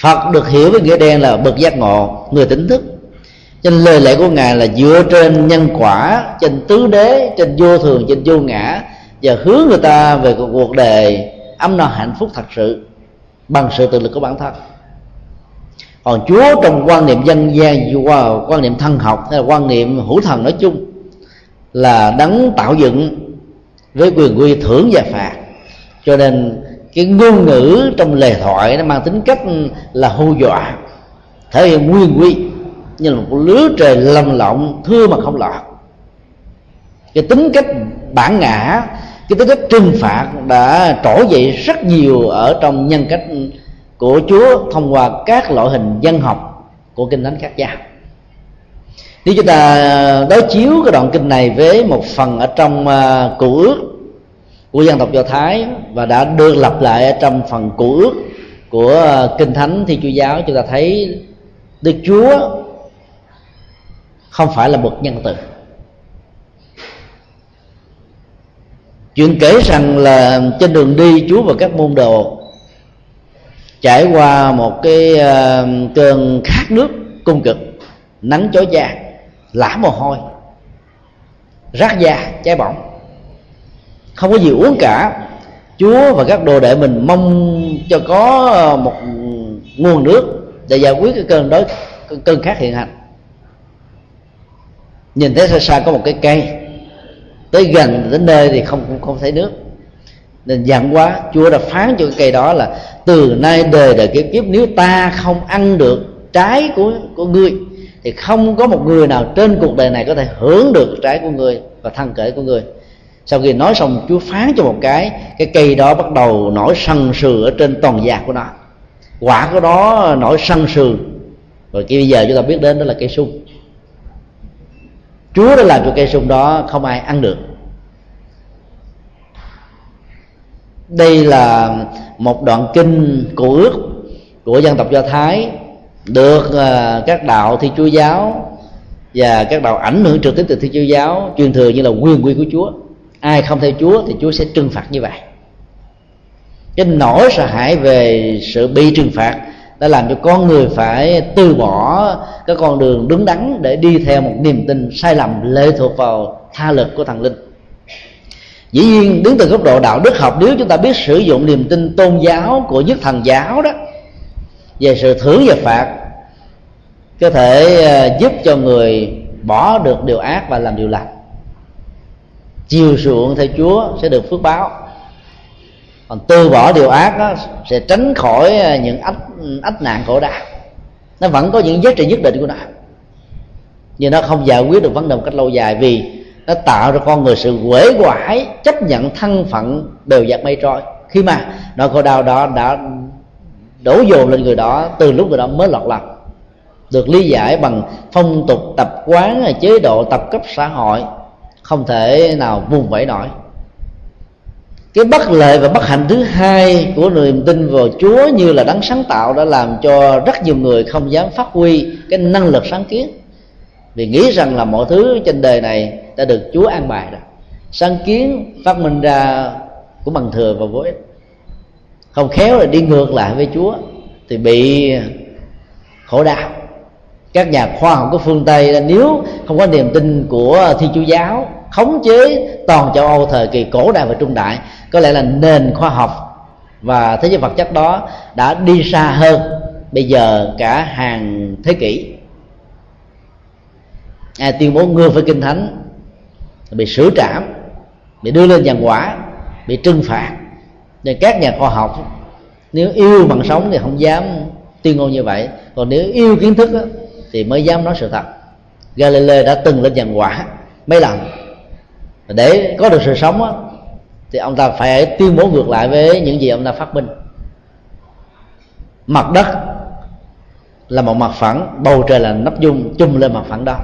Phật được hiểu với nghĩa đen là bậc giác ngộ, người tỉnh thức. Cho nên lời lẽ của ngài là dựa trên nhân quả, trên tứ đế, trên vô thường, trên vô ngã, và hướng người ta về cuộc đời ấm no hạnh phúc thật sự bằng sự tự lực của bản thân. Còn chúa trong quan niệm dân gian qua quan niệm thân học hay là quan niệm hữu thần nói chung là đấng tạo dựng với quyền quy thưởng và phạt. Cho nên cái ngôn ngữ trong lời thoại nó mang tính cách là hù dọa, thể hiện nguyên quy như là một lứa trời lầm lộng thưa mà không lọt. Cái tính cách bản ngã, cái tính cách trừng phạt đã trỗi dậy rất nhiều ở trong nhân cách của chúa thông qua các loại hình dân học của kinh thánh khác nhau nếu chúng ta đối chiếu cái đoạn kinh này với một phần ở trong uh, cụ ước của dân tộc do thái và đã được lặp lại ở trong phần cụ ước của à, kinh thánh thi chúa giáo chúng ta thấy đức chúa không phải là bậc nhân từ. Chuyện kể rằng là trên đường đi chúa và các môn đồ trải qua một cái à, cơn khát nước cung cực nắng chói chang lã mồ hôi rác da cháy bỏng. Không có gì uống cả. Chúa và các đồ đệ mình mong cho có ờ, một nguồn nước để giải quyết cái cơn đói cơn khát hiện hành. Nhìn thấy xa xa có một cái cây tới gần đến nơi thì không không, không thấy nước. Nên giận quá chúa đã phán cho cái cây đó là từ nay đời đời kiếp kiếp nếu ta không ăn được trái của của ngươi thì không có một người nào trên cuộc đời này có thể hưởng được trái của người và thân kể của người. Sau khi nói xong, chúa phán cho một cái cái cây đó bắt đầu nổi sân sừ ở trên toàn giạc của nó. Quả của đó nổi sân sừ. Rồi khi bây giờ chúng ta biết đến đó là cây sung. Chúa đã làm cho cây sung đó không ai ăn được. Đây là một đoạn kinh cổ ước của dân tộc do thái được uh, các đạo thi chúa giáo và các đạo ảnh hưởng trực tiếp từ thi chúa giáo truyền thừa như là quyền quy của chúa. Ai không theo chúa thì chúa sẽ trừng phạt như vậy. Cái nỗi sợ hãi về sự bị trừng phạt đã làm cho con người phải từ bỏ cái con đường đúng đắn để đi theo một niềm tin sai lầm lệ thuộc vào tha lực của thần linh. Dĩ nhiên đứng từ góc độ đạo đức học nếu chúng ta biết sử dụng niềm tin tôn giáo của nhất thần giáo đó về sự thưởng và phạt có thể ờ, giúp cho người bỏ được điều ác và làm điều lành. Chiều chuộng theo chúa sẽ được phước báo. Còn từ bỏ điều ác đó, sẽ tránh khỏi ờ, những ách ách nạn khổ đau. Nó vẫn có những giá trị nhất định của nó. Nhưng nó không giải quyết được vấn đề một cách lâu dài vì nó tạo ra con người sự quể quải chấp nhận thân phận đều giặc mây trôi. Khi mà nỗi khổ đau đó đã đổ dồn lên người đó, từ lúc người đó mới lọt lòng. Được lý giải bằng phong tục tập quán chế độ tập cấp xã hội, không thể nào vùng vẫy nổi. Cái bất lợi và bất hạnh thứ hai của niềm tin vào Chúa như là đấng sáng tạo đã làm cho rất nhiều người không dám phát huy cái năng lực sáng kiến. Vì nghĩ rằng là mọi thứ trên đời này đã được Chúa an bài rồi. Sáng kiến phát minh ra của bằng thừa và vô ích không khéo là đi ngược lại với Chúa thì bị khổ đau. Các nhà khoa học của phương tây nếu không có niềm tin của thiên chúa giáo khống chế toàn châu âu thời kỳ cổ đại và trung đại, có lẽ là nền khoa học và thế giới vật chất đó đã đi xa hơn bây giờ cả hàng thế kỷ. Ai tuyên bố ngược với kinh thánh bị xử trảm, bị đưa lên giàn quả, bị trừng phạt nên các nhà khoa học nếu yêu bằng sống thì không dám tuyên ngôn như vậy. Còn nếu yêu kiến thức đó, thì mới dám nói sự thật. Galileo đã từng lên dàn quả mấy lần. Để có được sự sống đó, thì ông ta phải tuyên bố ngược lại với những gì ông ta phát minh. Mặt đất là một mặt phẳng bầu trời là nắp dung chung lên mặt phẳng đó.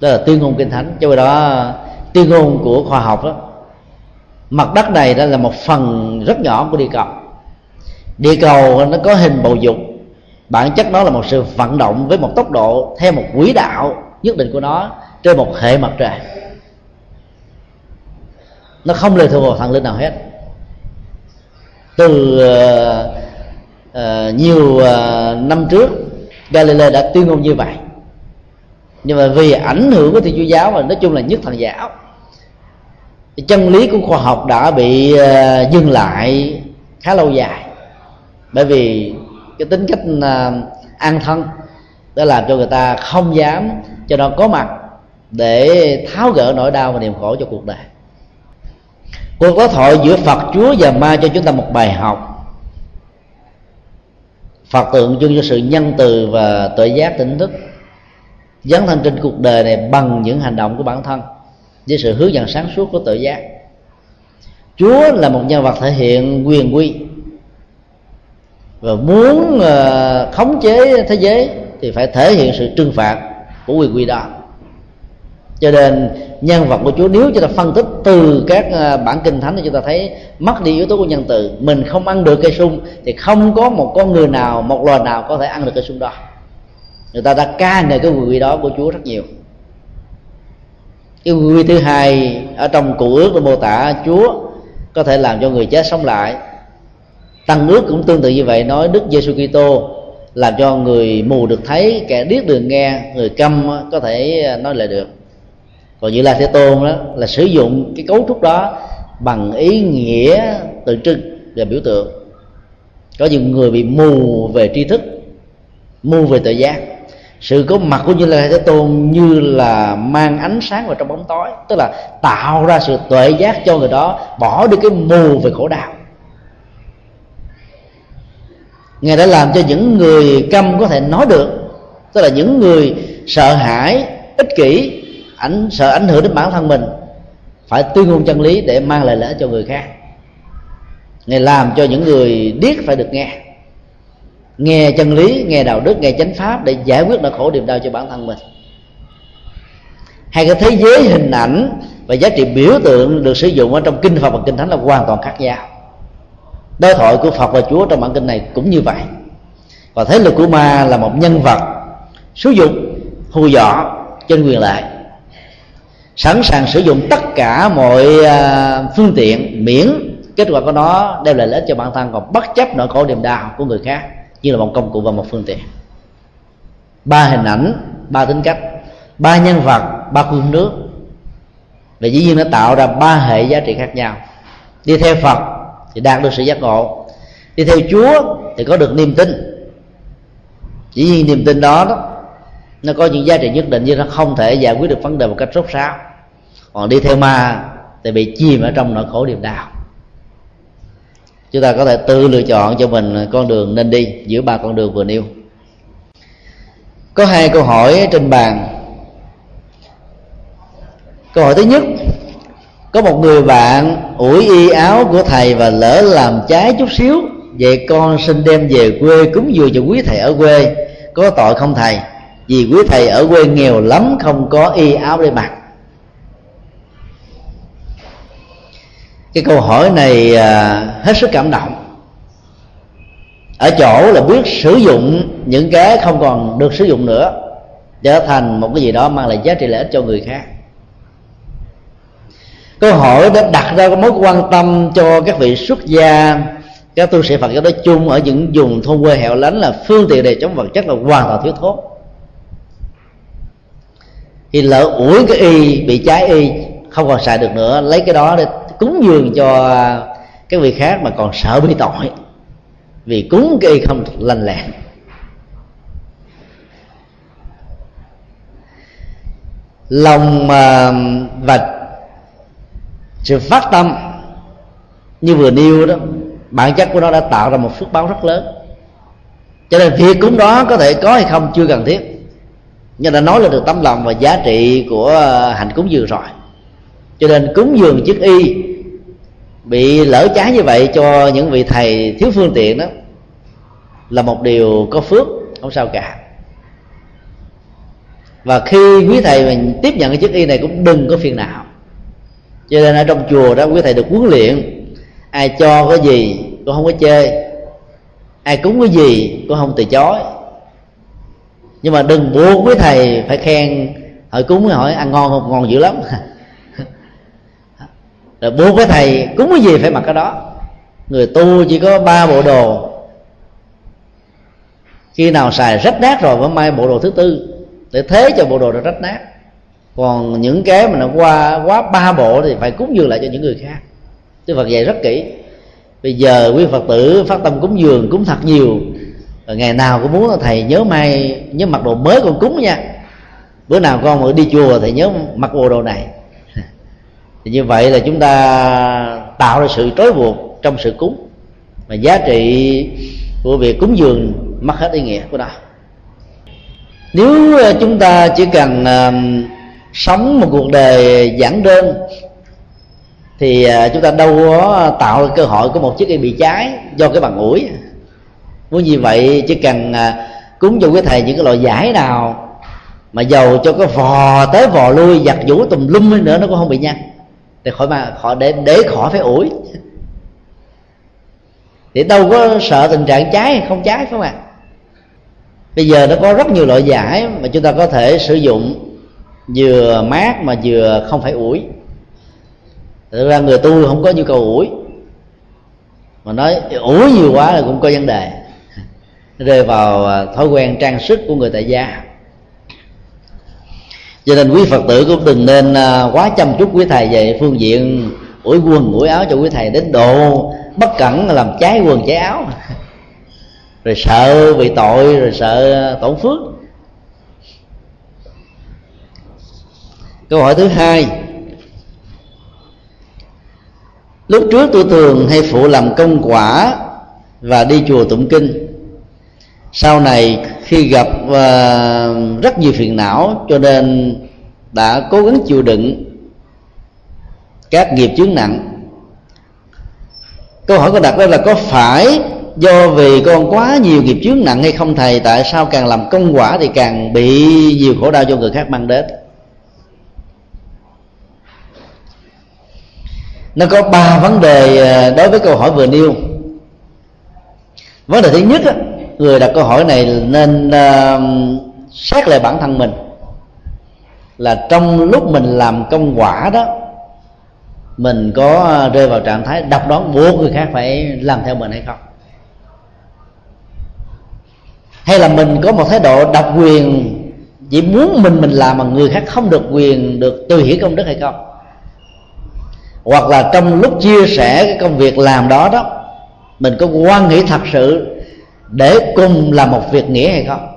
Đó là tuyên ngôn kinh thánh. Cho đó tuyên ngôn của khoa học đó mặt đất này đó là một phần rất nhỏ của địa cầu. Địa cầu nó có hình bầu dục. Bản chất nó là một sự vận động với một tốc độ theo một quỹ đạo nhất định của nó trên một hệ mặt trời. Nó không lệ thuộc vào thần linh nào hết. Từ uh, uh, nhiều uh, năm trước Galileo đã tuyên ngôn như vậy. Nhưng mà vì ảnh hưởng của thiên chúa giáo và nói chung là nhất thần giáo chân lý của khoa học đã bị ờ, dừng lại khá lâu dài. Bởi vì cái tính cách ờ, an thân đã làm cho người ta không dám, cho nó có mặt để tháo gỡ nỗi đau và niềm khổ cho cuộc đời. Cuộc đối thoại giữa phật, chúa và ma cho chúng ta một bài học. Phật tượng trưng cho sự nhân từ và tuệ giác tỉnh thức, dấn thân trên cuộc đời này bằng những hành động của bản thân với sự hướng dẫn sáng suốt của tự giác. Chúa là một nhân vật thể hiện quyền quy. Và muốn ờ, khống chế thế giới thì phải thể hiện sự trừng phạt của quyền quy đó. Cho nên nhân vật của Chúa, nếu chúng ta phân tích từ các ờ, bản kinh thánh thì chúng ta thấy mất đi yếu tố của nhân từ. Mình không ăn được cây sung thì không có một con người nào, một loài nào có thể ăn được cây sung đó. Người ta đã ca ngợi cái quyền quy đó của Chúa rất nhiều cái quy thứ hai ở trong cụ ước mô tả Chúa có thể làm cho người chết sống lại. Tăng ước cũng tương tự như vậy, nói đức giêsu kitô làm cho người mù được thấy, kẻ điếc được nghe, người câm có thể à, nói lại được. Còn như la thế tôn đó là sử dụng cái cấu trúc đó bằng ý nghĩa tượng trưng và biểu tượng. Có những người bị mù về tri thức, mù về tự giác sự có mặt của như lai thế tôn như là mang ánh sáng vào trong bóng tối, tức là tạo ra sự tuệ giác cho người đó, bỏ đi cái mù về khổ đau. Ngài đã làm cho những người câm có thể nói được, tức là những người sợ hãi, ích kỷ, ảnh, sợ ảnh hưởng đến bản thân mình, phải tuyên ngôn chân lý để mang lại lợi cho người khác. Ngài làm cho những người điếc phải được nghe nghe chân lý, nghe đạo đức, nghe chánh pháp để giải quyết nỗi khổ niềm đau cho bản thân mình. Hai cái thế giới hình ảnh và giá trị biểu tượng được sử dụng ở trong kinh phật và kinh thánh là hoàn toàn khác nhau. Đối thoại của phật và chúa trong bản kinh này cũng như vậy. Và thế lực của ma là một nhân vật sử dụng, hù dọ trên quyền lợi. Sẵn sàng sử dụng tất cả mọi à, phương tiện, miễn, kết quả của nó đem lại lợi ích cho bản thân còn bất chấp nỗi khổ niềm đau của người khác như là một công cụ và một phương tiện. Ba hình ảnh ba tính cách ba nhân vật ba khuôn nước. Và dĩ nhiên nó tạo ra ba hệ giá trị khác nhau. Đi theo phật thì đạt được sự giác ngộ. Đi theo chúa thì có được niềm tin. Dĩ nhiên niềm tin đó, đó nó có những giá trị nhất định nhưng nó không thể giải quyết được vấn đề một cách rốt ráo. Còn đi theo ma thì bị chìm ở trong nỗi khổ niềm đau chúng ta có thể tự lựa chọn cho mình con đường nên đi giữa ba con đường vừa nêu. Có hai câu hỏi trên bàn. Câu hỏi thứ nhất, có một người bạn ủi y áo của thầy và lỡ làm trái chút xíu, vậy con xin đem về quê cúng dường cho quý thầy ở quê. Có tội không thầy? Vì quý thầy ở quê nghèo lắm, không có y áo để mặc. Cái câu hỏi này à, hết sức cảm động. Ở chỗ là biết sử dụng những cái không còn được sử dụng nữa, trở thành một cái gì đó mang lại giá trị lợi ích cho người khác. Câu hỏi đã đặt ra mối quan tâm cho các vị xuất gia, các tu sĩ phật giáo nói chung ở những vùng thôn quê hẻo lánh là phương tiện để chống vật chất là hoàn toàn thiếu thốn. Thì lỡ ủi cái y bị cháy y, không còn xài được nữa, lấy cái đó để cúng dường cho cái vị khác mà còn sợ bị tội. Vì cúng cây không lành lẹn lòng và sự phát tâm như vừa nêu đó, bản chất của nó đã tạo ra một phước báo rất lớn. Cho nên việc cúng đó có thể có hay không chưa cần thiết. Nhưng đã nói lên được tấm lòng và giá trị của hành cúng dường rồi cho nên cúng dường chiếc y, bị lỡ trái như vậy cho những vị thầy thiếu phương tiện đó, là một điều có phước, không sao cả. Và khi quý thầy mình tiếp nhận cái chiếc y này cũng đừng có phiền não. Cho nên ở trong chùa đó quý thầy được huấn luyện, ai cho cái gì cũng không có chê, ai cúng cái gì cũng không từ chối. Nhưng mà đừng buộc quý thầy phải khen, hỏi cúng hỏi ăn ngon không? Ngon dữ lắm. [laughs] rồi buộc với thầy cúng cái gì phải mặc cái đó. Người tu chỉ có ba bộ đồ. Khi nào xài rách nát rồi mới may bộ đồ thứ tư, để thế cho bộ đồ nó rách nát. Còn những cái mà nó qua, quá ba bộ thì phải cúng dường lại cho những người khác. Đức Phật dạy rất kỹ. Bây giờ quý Phật tử phát tâm cúng dường, cúng thật nhiều. Rồi ngày nào cũng muốn là thầy nhớ may, nhớ mặc đồ mới con cúng nha. Bữa nào con mà đi chùa thì nhớ mặc bộ đồ này thì như vậy là chúng ta tạo ra sự trói buộc trong sự cúng. Mà giá trị của việc cúng dường mất hết ý nghĩa của nó. Nếu chúng ta chỉ cần uh, sống một cuộc đời giản đơn thì à, chúng ta đâu có tạo cơ hội có một chiếc cây bị cháy do cái bằng ủi. Muốn như vậy chỉ cần à, cúng cho quý thầy những cái loại giải nào mà dầu cho cái vò tới vò lui giặt vũ tùm lum nữa nó cũng không bị nhăn để khỏi mà, khỏi để để khỏi phải ủi. Thì đâu có sợ tình trạng cháy hay không cháy phải không ạ? Bây giờ nó có rất nhiều loại giải mà chúng ta có thể sử dụng, vừa mát mà vừa không phải ủi. Thực ra người tu không có nhu cầu ủi. Mà nói, ủi nhiều quá là cũng có vấn đề. [laughs] Rơi vào à, thói quen trang sức của người tại gia cho nên quý phật tử cũng đừng nên à, quá chăm chút quý thầy về phương diện ủi quần, ủi áo cho quý thầy đến độ bất cẩn làm cháy quần cháy áo. [laughs] Rồi sợ bị tội, rồi sợ tổn phước. Câu hỏi thứ hai. Lúc trước tôi thường hay phụ làm công quả và đi chùa tụng kinh. Sau này khi gặp uh, rất nhiều phiền não cho nên đã cố gắng chịu đựng các nghiệp chướng nặng. Câu hỏi có đặt ra là có phải do vì con quá nhiều nghiệp chướng nặng hay không thầy? Tại sao càng làm công quả thì càng bị nhiều khổ đau cho người khác mang đến? Nó có ba vấn đề ờ, đối với câu hỏi vừa nêu. Vấn đề thứ nhất người đặt câu hỏi này nên uh, xét lại bản thân mình. Là trong lúc mình làm công quả đó mình có rơi vào trạng thái độc đoán buộc người khác phải làm theo mình hay không? Hay là mình có một thái độ độc quyền chỉ muốn mình mình làm mà người khác không được quyền được tùy hỷ công đức hay không? Hoặc là trong lúc chia sẻ cái công việc làm đó đó mình có quan nghĩ thật sự để cùng làm một việc nghĩa hay không?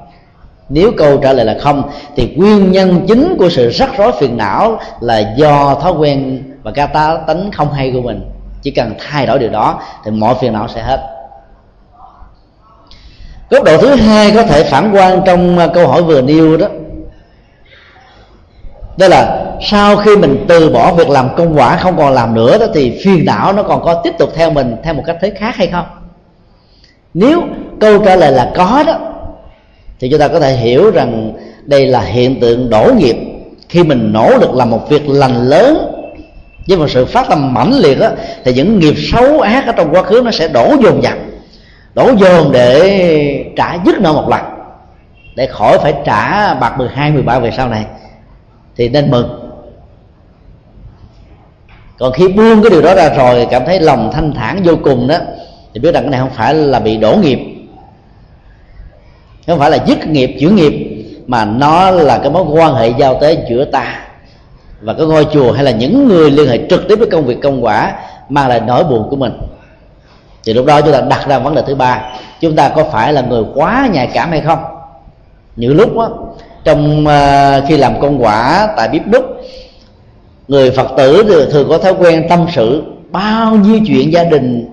Nếu câu trả lời là không, thì nguyên nhân chính của sự rắc rối phiền não là do thói quen và ca tá tính không hay của mình. Chỉ cần thay đổi điều đó, thì mọi phiền não sẽ hết. Góc độ thứ hai có thể phản quan trong à, câu hỏi vừa nêu đó. Đó là sau khi mình từ bỏ việc làm công quả không còn làm nữa đó, thì phiền não nó còn có tiếp tục theo mình theo một cách thế khác hay không? Nếu câu trả lời là có đó thì chúng ta có thể hiểu rằng đây là hiện tượng đổ nghiệp. Khi mình nỗ lực làm một việc lành lớn với một sự phát tâm mãnh liệt đó, thì những nghiệp xấu ác ở trong quá khứ nó sẽ đổ dồn dập đổ dồn để trả dứt nợ một lần để khỏi phải trả bạc 12, 13 về sau này. Thì nên mừng. Còn khi buông cái điều đó ra rồi cảm thấy lòng thanh thản vô cùng đó thì biết rằng cái này không phải là bị đổ nghiệp. Không phải là dứt nghiệp chuyển nghiệp mà nó là cái mối quan hệ giao tế giữa ta và cái ngôi chùa hay là những người liên hệ trực tiếp với công việc công quả mang lại nỗi buồn của mình. Thì lúc đó chúng ta đặt ra vấn đề thứ ba chúng ta có phải là người quá nhạy cảm hay không? Những lúc đó, trong uh, khi làm công quả tại bếp đúc người phật tử thường có thói quen tâm sự bao nhiêu chuyện gia đình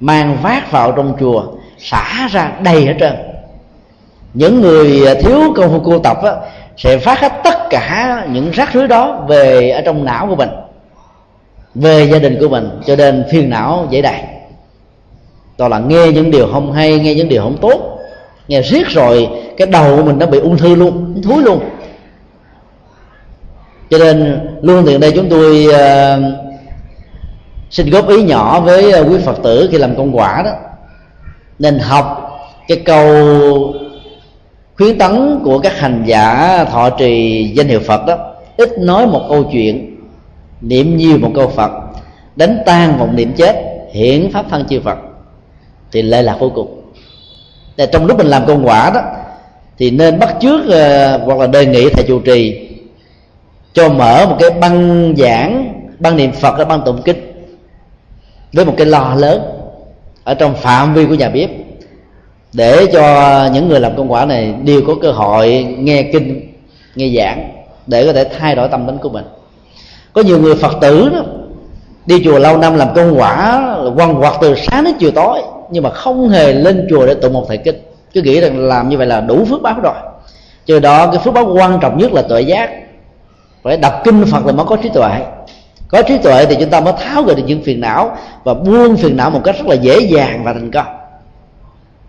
mang vác vào trong chùa xả ra đầy hết trơn. Những người à, thiếu công phu cô tập á, sẽ phát hết tất cả những rác rưới đó về ở trong não của mình về gia đình của mình cho nên phiền não dễ đầy toàn là nghe những điều không hay nghe những điều không tốt. Nghe riết rồi cái đầu của mình nó bị ung thư luôn thúi luôn. Cho nên luôn tiền đây chúng tôi uh, xin góp ý nhỏ với ờ, quý phật tử khi làm công quả đó. Nên học cái câu khuyến tấn của các hành giả thọ trì danh hiệu phật đó. Ít nói một câu chuyện, niệm nhiều một câu phật, đánh tan vọng niệm chết, hiển pháp thân chư phật, thì lệ lạc vô cùng. Để trong lúc mình làm công quả đó, thì nên bắt trước ờ, hoặc là đề nghị thầy chủ trì cho mở một cái băng giảng, băng niệm phật ở băng tụng kinh với một cái lò lớn ở trong phạm vi của nhà bếp, để cho những người làm công quả này đều có cơ hội nghe kinh, nghe giảng, để có thể thay đổi tâm tính của mình. Có nhiều người phật tử đó, đi chùa lâu năm làm công quả quăng quật từ sáng đến chiều tối, nhưng mà không hề lên chùa để tụng một thầy kinh. Cứ nghĩ rằng làm như vậy là đủ phước báo rồi. Trừ đó, cái phước báo quan trọng nhất là tuệ giác. Phải đọc kinh phật là mới có trí tuệ có trí tuệ thì chúng ta mới tháo gỡ được những phiền não và buông phiền não một cách rất là dễ dàng và thành công.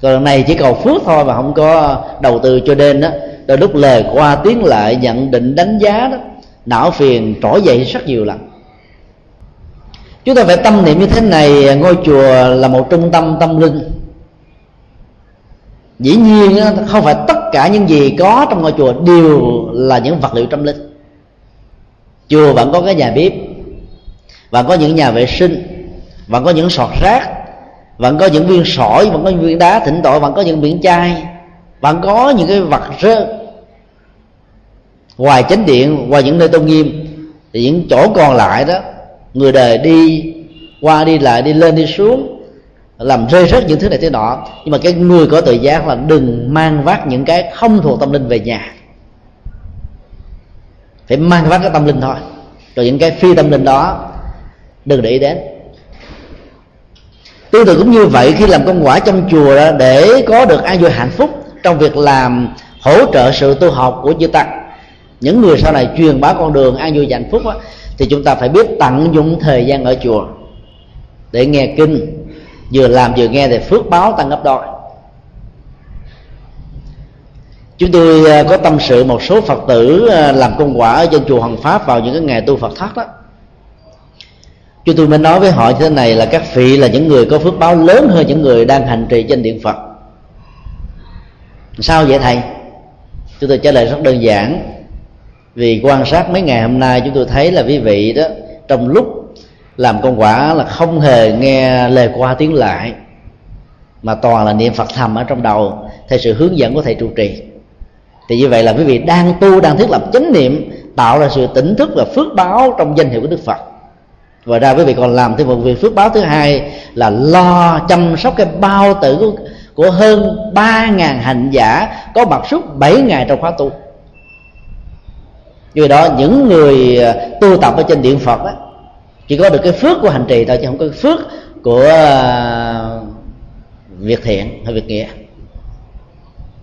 Còn này chỉ cầu phước thôi mà không có đầu tư cho nên đó đôi lúc lời qua tiếng lại, nhận định, đánh giá đó, não phiền trỗi dậy rất nhiều lần. Chúng ta phải tâm niệm như thế này, ngôi chùa là một trung tâm tâm linh. Dĩ nhiên không phải tất cả những gì có trong ngôi chùa đều là những vật liệu tâm linh. Chùa vẫn có cái nhà bếp vẫn có những nhà vệ sinh vẫn có những sọt rác vẫn có những viên sỏi vẫn có những viên đá thỉnh tội vẫn có những biển chai vẫn có những cái vật rơ. Ngoài chánh điện, ngoài những nơi tôn nghiêm, thì những chỗ còn lại đó, người đời đi qua, đi lại, đi lên, đi xuống, làm rơi rớt những thứ này thế nọ. Nhưng mà cái người có tự giác là đừng mang vác những cái không thuộc tâm linh về nhà. Phải mang vác cái tâm linh thôi. Rồi những cái phi tâm linh đó đừng để ý đến. Tương tự cũng như vậy khi làm công quả trong chùa đó, để có được an vui hạnh phúc trong việc làm hỗ trợ sự tu học của chư tăng những người sau này truyền bá con đường an vui hạnh phúc đó, thì chúng ta phải biết tận dụng thời gian ở chùa để nghe kinh vừa làm vừa nghe thì phước báo tăng gấp đôi. Chúng tôi à, có tâm sự một số phật tử à, làm công quả ở trên chùa Hoàng Pháp vào những cái ngày tu Phật thất đó chúng tôi mới nói với họ như thế này là các vị là những người có phước báo lớn hơn những người đang hành trì trên điện Phật. Sao vậy thầy? Chúng tôi trả lời rất đơn giản. Vì quan sát mấy ngày hôm nay chúng tôi thấy là quý vị đó, trong lúc làm công quả là không hề nghe lời qua tiếng lại, mà toàn là niệm phật thầm ở trong đầu, theo sự hướng dẫn của thầy trụ trì. Thì như vậy là quý vị đang tu, đang thiết lập chánh niệm, tạo ra sự tỉnh thức và phước báo trong danh hiệu của đức phật và ra quý vị còn làm thêm một việc phước báo thứ hai là lo chăm sóc cái bao tử của, của hơn ba ngàn hành giả có mặt suốt bảy ngày trong khóa tu. Vì đó những người à, tu tập ở trên điện phật đó, chỉ có được cái phước của hành trì thôi chứ không có cái phước của à, việc thiện hay việc nghĩa.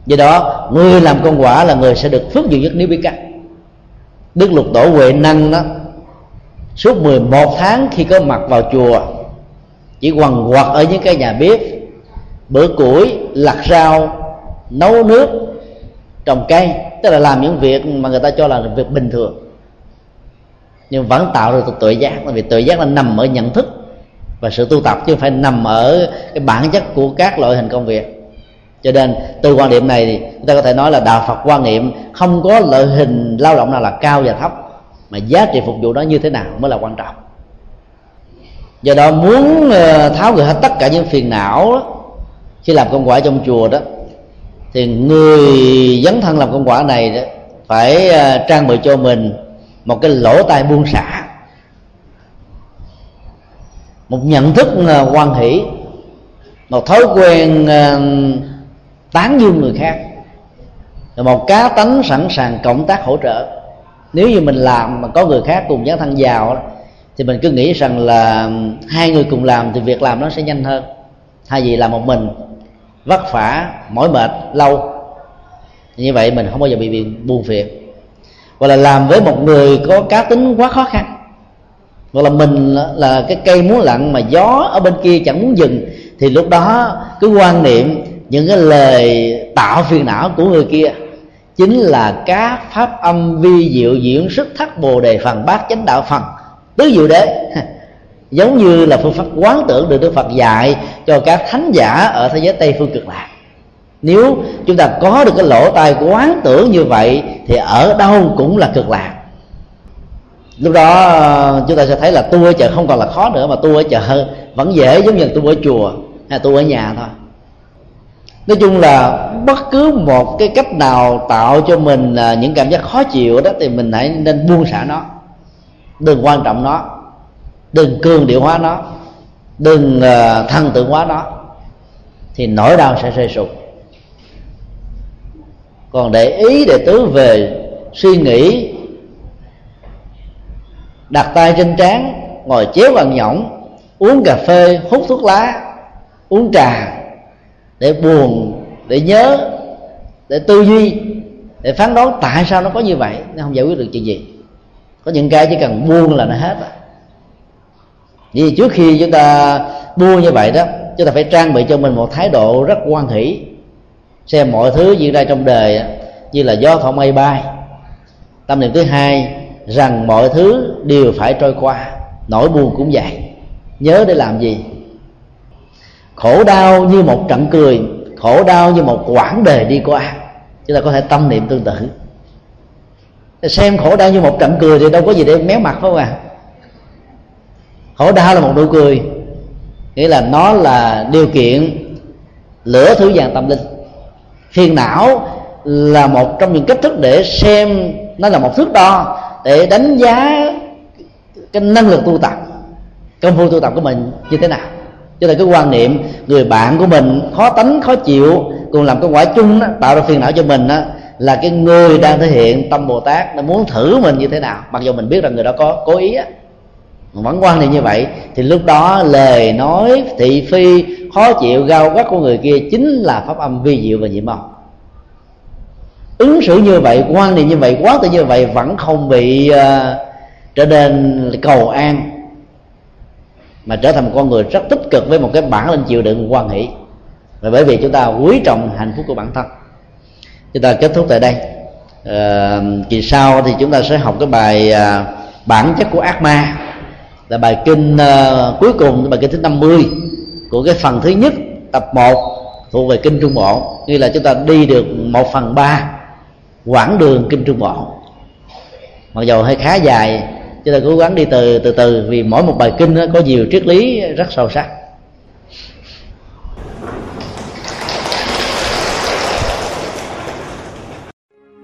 Do đó người làm công quả là người sẽ được phước nhiều nhất nếu biết cách. Đức lục tổ huệ năng đó suốt 11 tháng khi có mặt vào chùa, chỉ quằn quật ở những cái nhà bếp. Bữa củi, lặt rau, nấu nước, trồng cây, tức là làm những việc mà người ta cho là việc bình thường. Nhưng vẫn tạo được tuệ giác, bởi vì tuệ giác là nằm ở nhận thức và sự tu tập, chứ không phải nằm ở cái bản chất của các loại hình công việc. Cho nên, từ quan điểm này thì chúng ta có thể nói là đạo phật quan niệm không có loại hình lao động nào là cao và thấp mà giá trị phục vụ đó như thế nào mới là quan trọng? Do đó muốn ờ, tháo gỡ hết tất cả những phiền não đó, khi làm công quả trong chùa đó thì người dấn thân làm công quả này đó, phải ờ, trang bị cho mình một cái lỗ tai buông xả một nhận thức ờ, quan hỷ một thói quen tán dương người khác một cá tánh sẵn sàng cộng tác hỗ trợ nếu như mình làm mà có người khác cùng dấn thân vào thì mình cứ nghĩ rằng là hai người cùng làm thì việc làm nó sẽ nhanh hơn. Thay vì làm một mình vất vả mỏi mệt lâu. Như vậy mình không bao giờ bị, bị buồn phiền. Hoặc là làm với một người có cá tính quá khó khăn. Hoặc là mình là cái cây muốn lặng mà gió ở bên kia chẳng muốn dừng thì lúc đó cứ quan niệm những cái lời tạo phiền não của người kia chính là các pháp âm vi diệu diễn sức thắt bồ đề phần bát chánh đạo phần tứ diệu đế. [laughs] Giống như là phương pháp quán tưởng được đức phật dạy cho các thánh giả ở thế giới tây phương cực lạc. Nếu chúng ta có được cái lỗ tai quán tưởng như vậy, thì ở đâu cũng là cực lạc. Lúc đó, chúng ta sẽ thấy là tu ở chợ không còn là khó nữa, mà tu ở chợ vẫn dễ giống như tu ở chùa, hay tu ở nhà thôi nói chung là bất cứ một cái cách nào tạo cho mình à, những cảm giác khó chịu đó thì mình hãy nên buông xả nó. Đừng quan trọng nó. Đừng cường điệu hóa nó. Đừng thân thần tượng hóa nó. Thì nỗi đau sẽ rơi sụp còn để ý, để tứ về suy nghĩ, đặt tay trên trán, ngồi chéo bằng nhõng, uống cà phê, hút thuốc lá, uống trà để buồn, để nhớ, để tư duy, để phán đoán tại sao nó có như vậy, nó không giải quyết được chuyện gì. Có những cái chỉ cần buông là nó hết rồi. Vì trước khi chúng ta buông như vậy đó, chúng ta phải trang bị cho mình một thái độ rất quan hỷ, xem mọi thứ diễn ra trong đời như là gió thổi mây bay. Tâm niệm thứ hai, rằng mọi thứ đều phải trôi qua, nỗi buồn cũng vậy. Nhớ để làm gì? Khổ đau như một trận cười, khổ đau như một quãng đề đi qua. Chúng ta có thể tâm niệm tương tự. Xem khổ đau như một trận cười thì đâu có gì để méo mặt phải không à khổ đau là một nụ cười, nghĩa là nó là điều kiện lửa thứ vàng tâm linh. Phiền não là một trong những cách thức để xem nó là một thước đo để đánh giá cái năng lực tu tập, công phu tu tập của mình như thế nào cho nên cái quan niệm người bạn của mình khó tánh khó chịu cùng làm cái quả chung đó, tạo ra phiền não cho mình đó, là cái người đang thể hiện tâm bồ tát nó muốn thử mình như thế nào. Mặc dù mình biết rằng người đó có cố ý á vẫn quan niệm như vậy. Thì lúc đó lời nói thị phi khó chịu gao gắt của người kia chính là pháp âm vi diệu và nhiệm màu. Ứng xử như vậy quan niệm như vậy quá tự như vậy vẫn không bị uh, trở nên cầu an mà trở thành một con người rất tích cực với một cái bản lĩnh chịu đựng quan hỷ. Và bởi vì chúng ta quý trọng hạnh phúc của bản thân. Chúng ta kết thúc tại đây. À, kỳ sau thì chúng ta sẽ học cái bài à, bản chất của ác ma. Là bài kinh à, cuối cùng bài kinh thứ 50 của cái phần thứ nhất tập 1 thuộc về kinh trung bộ. Như là chúng ta đi được một phần ba quãng đường kinh trung bộ. Mặc dù hơi khá dài chúng ta cố gắng đi từ từ từ, vì mỗi một bài kinh có nhiều triết lý rất sâu sắc.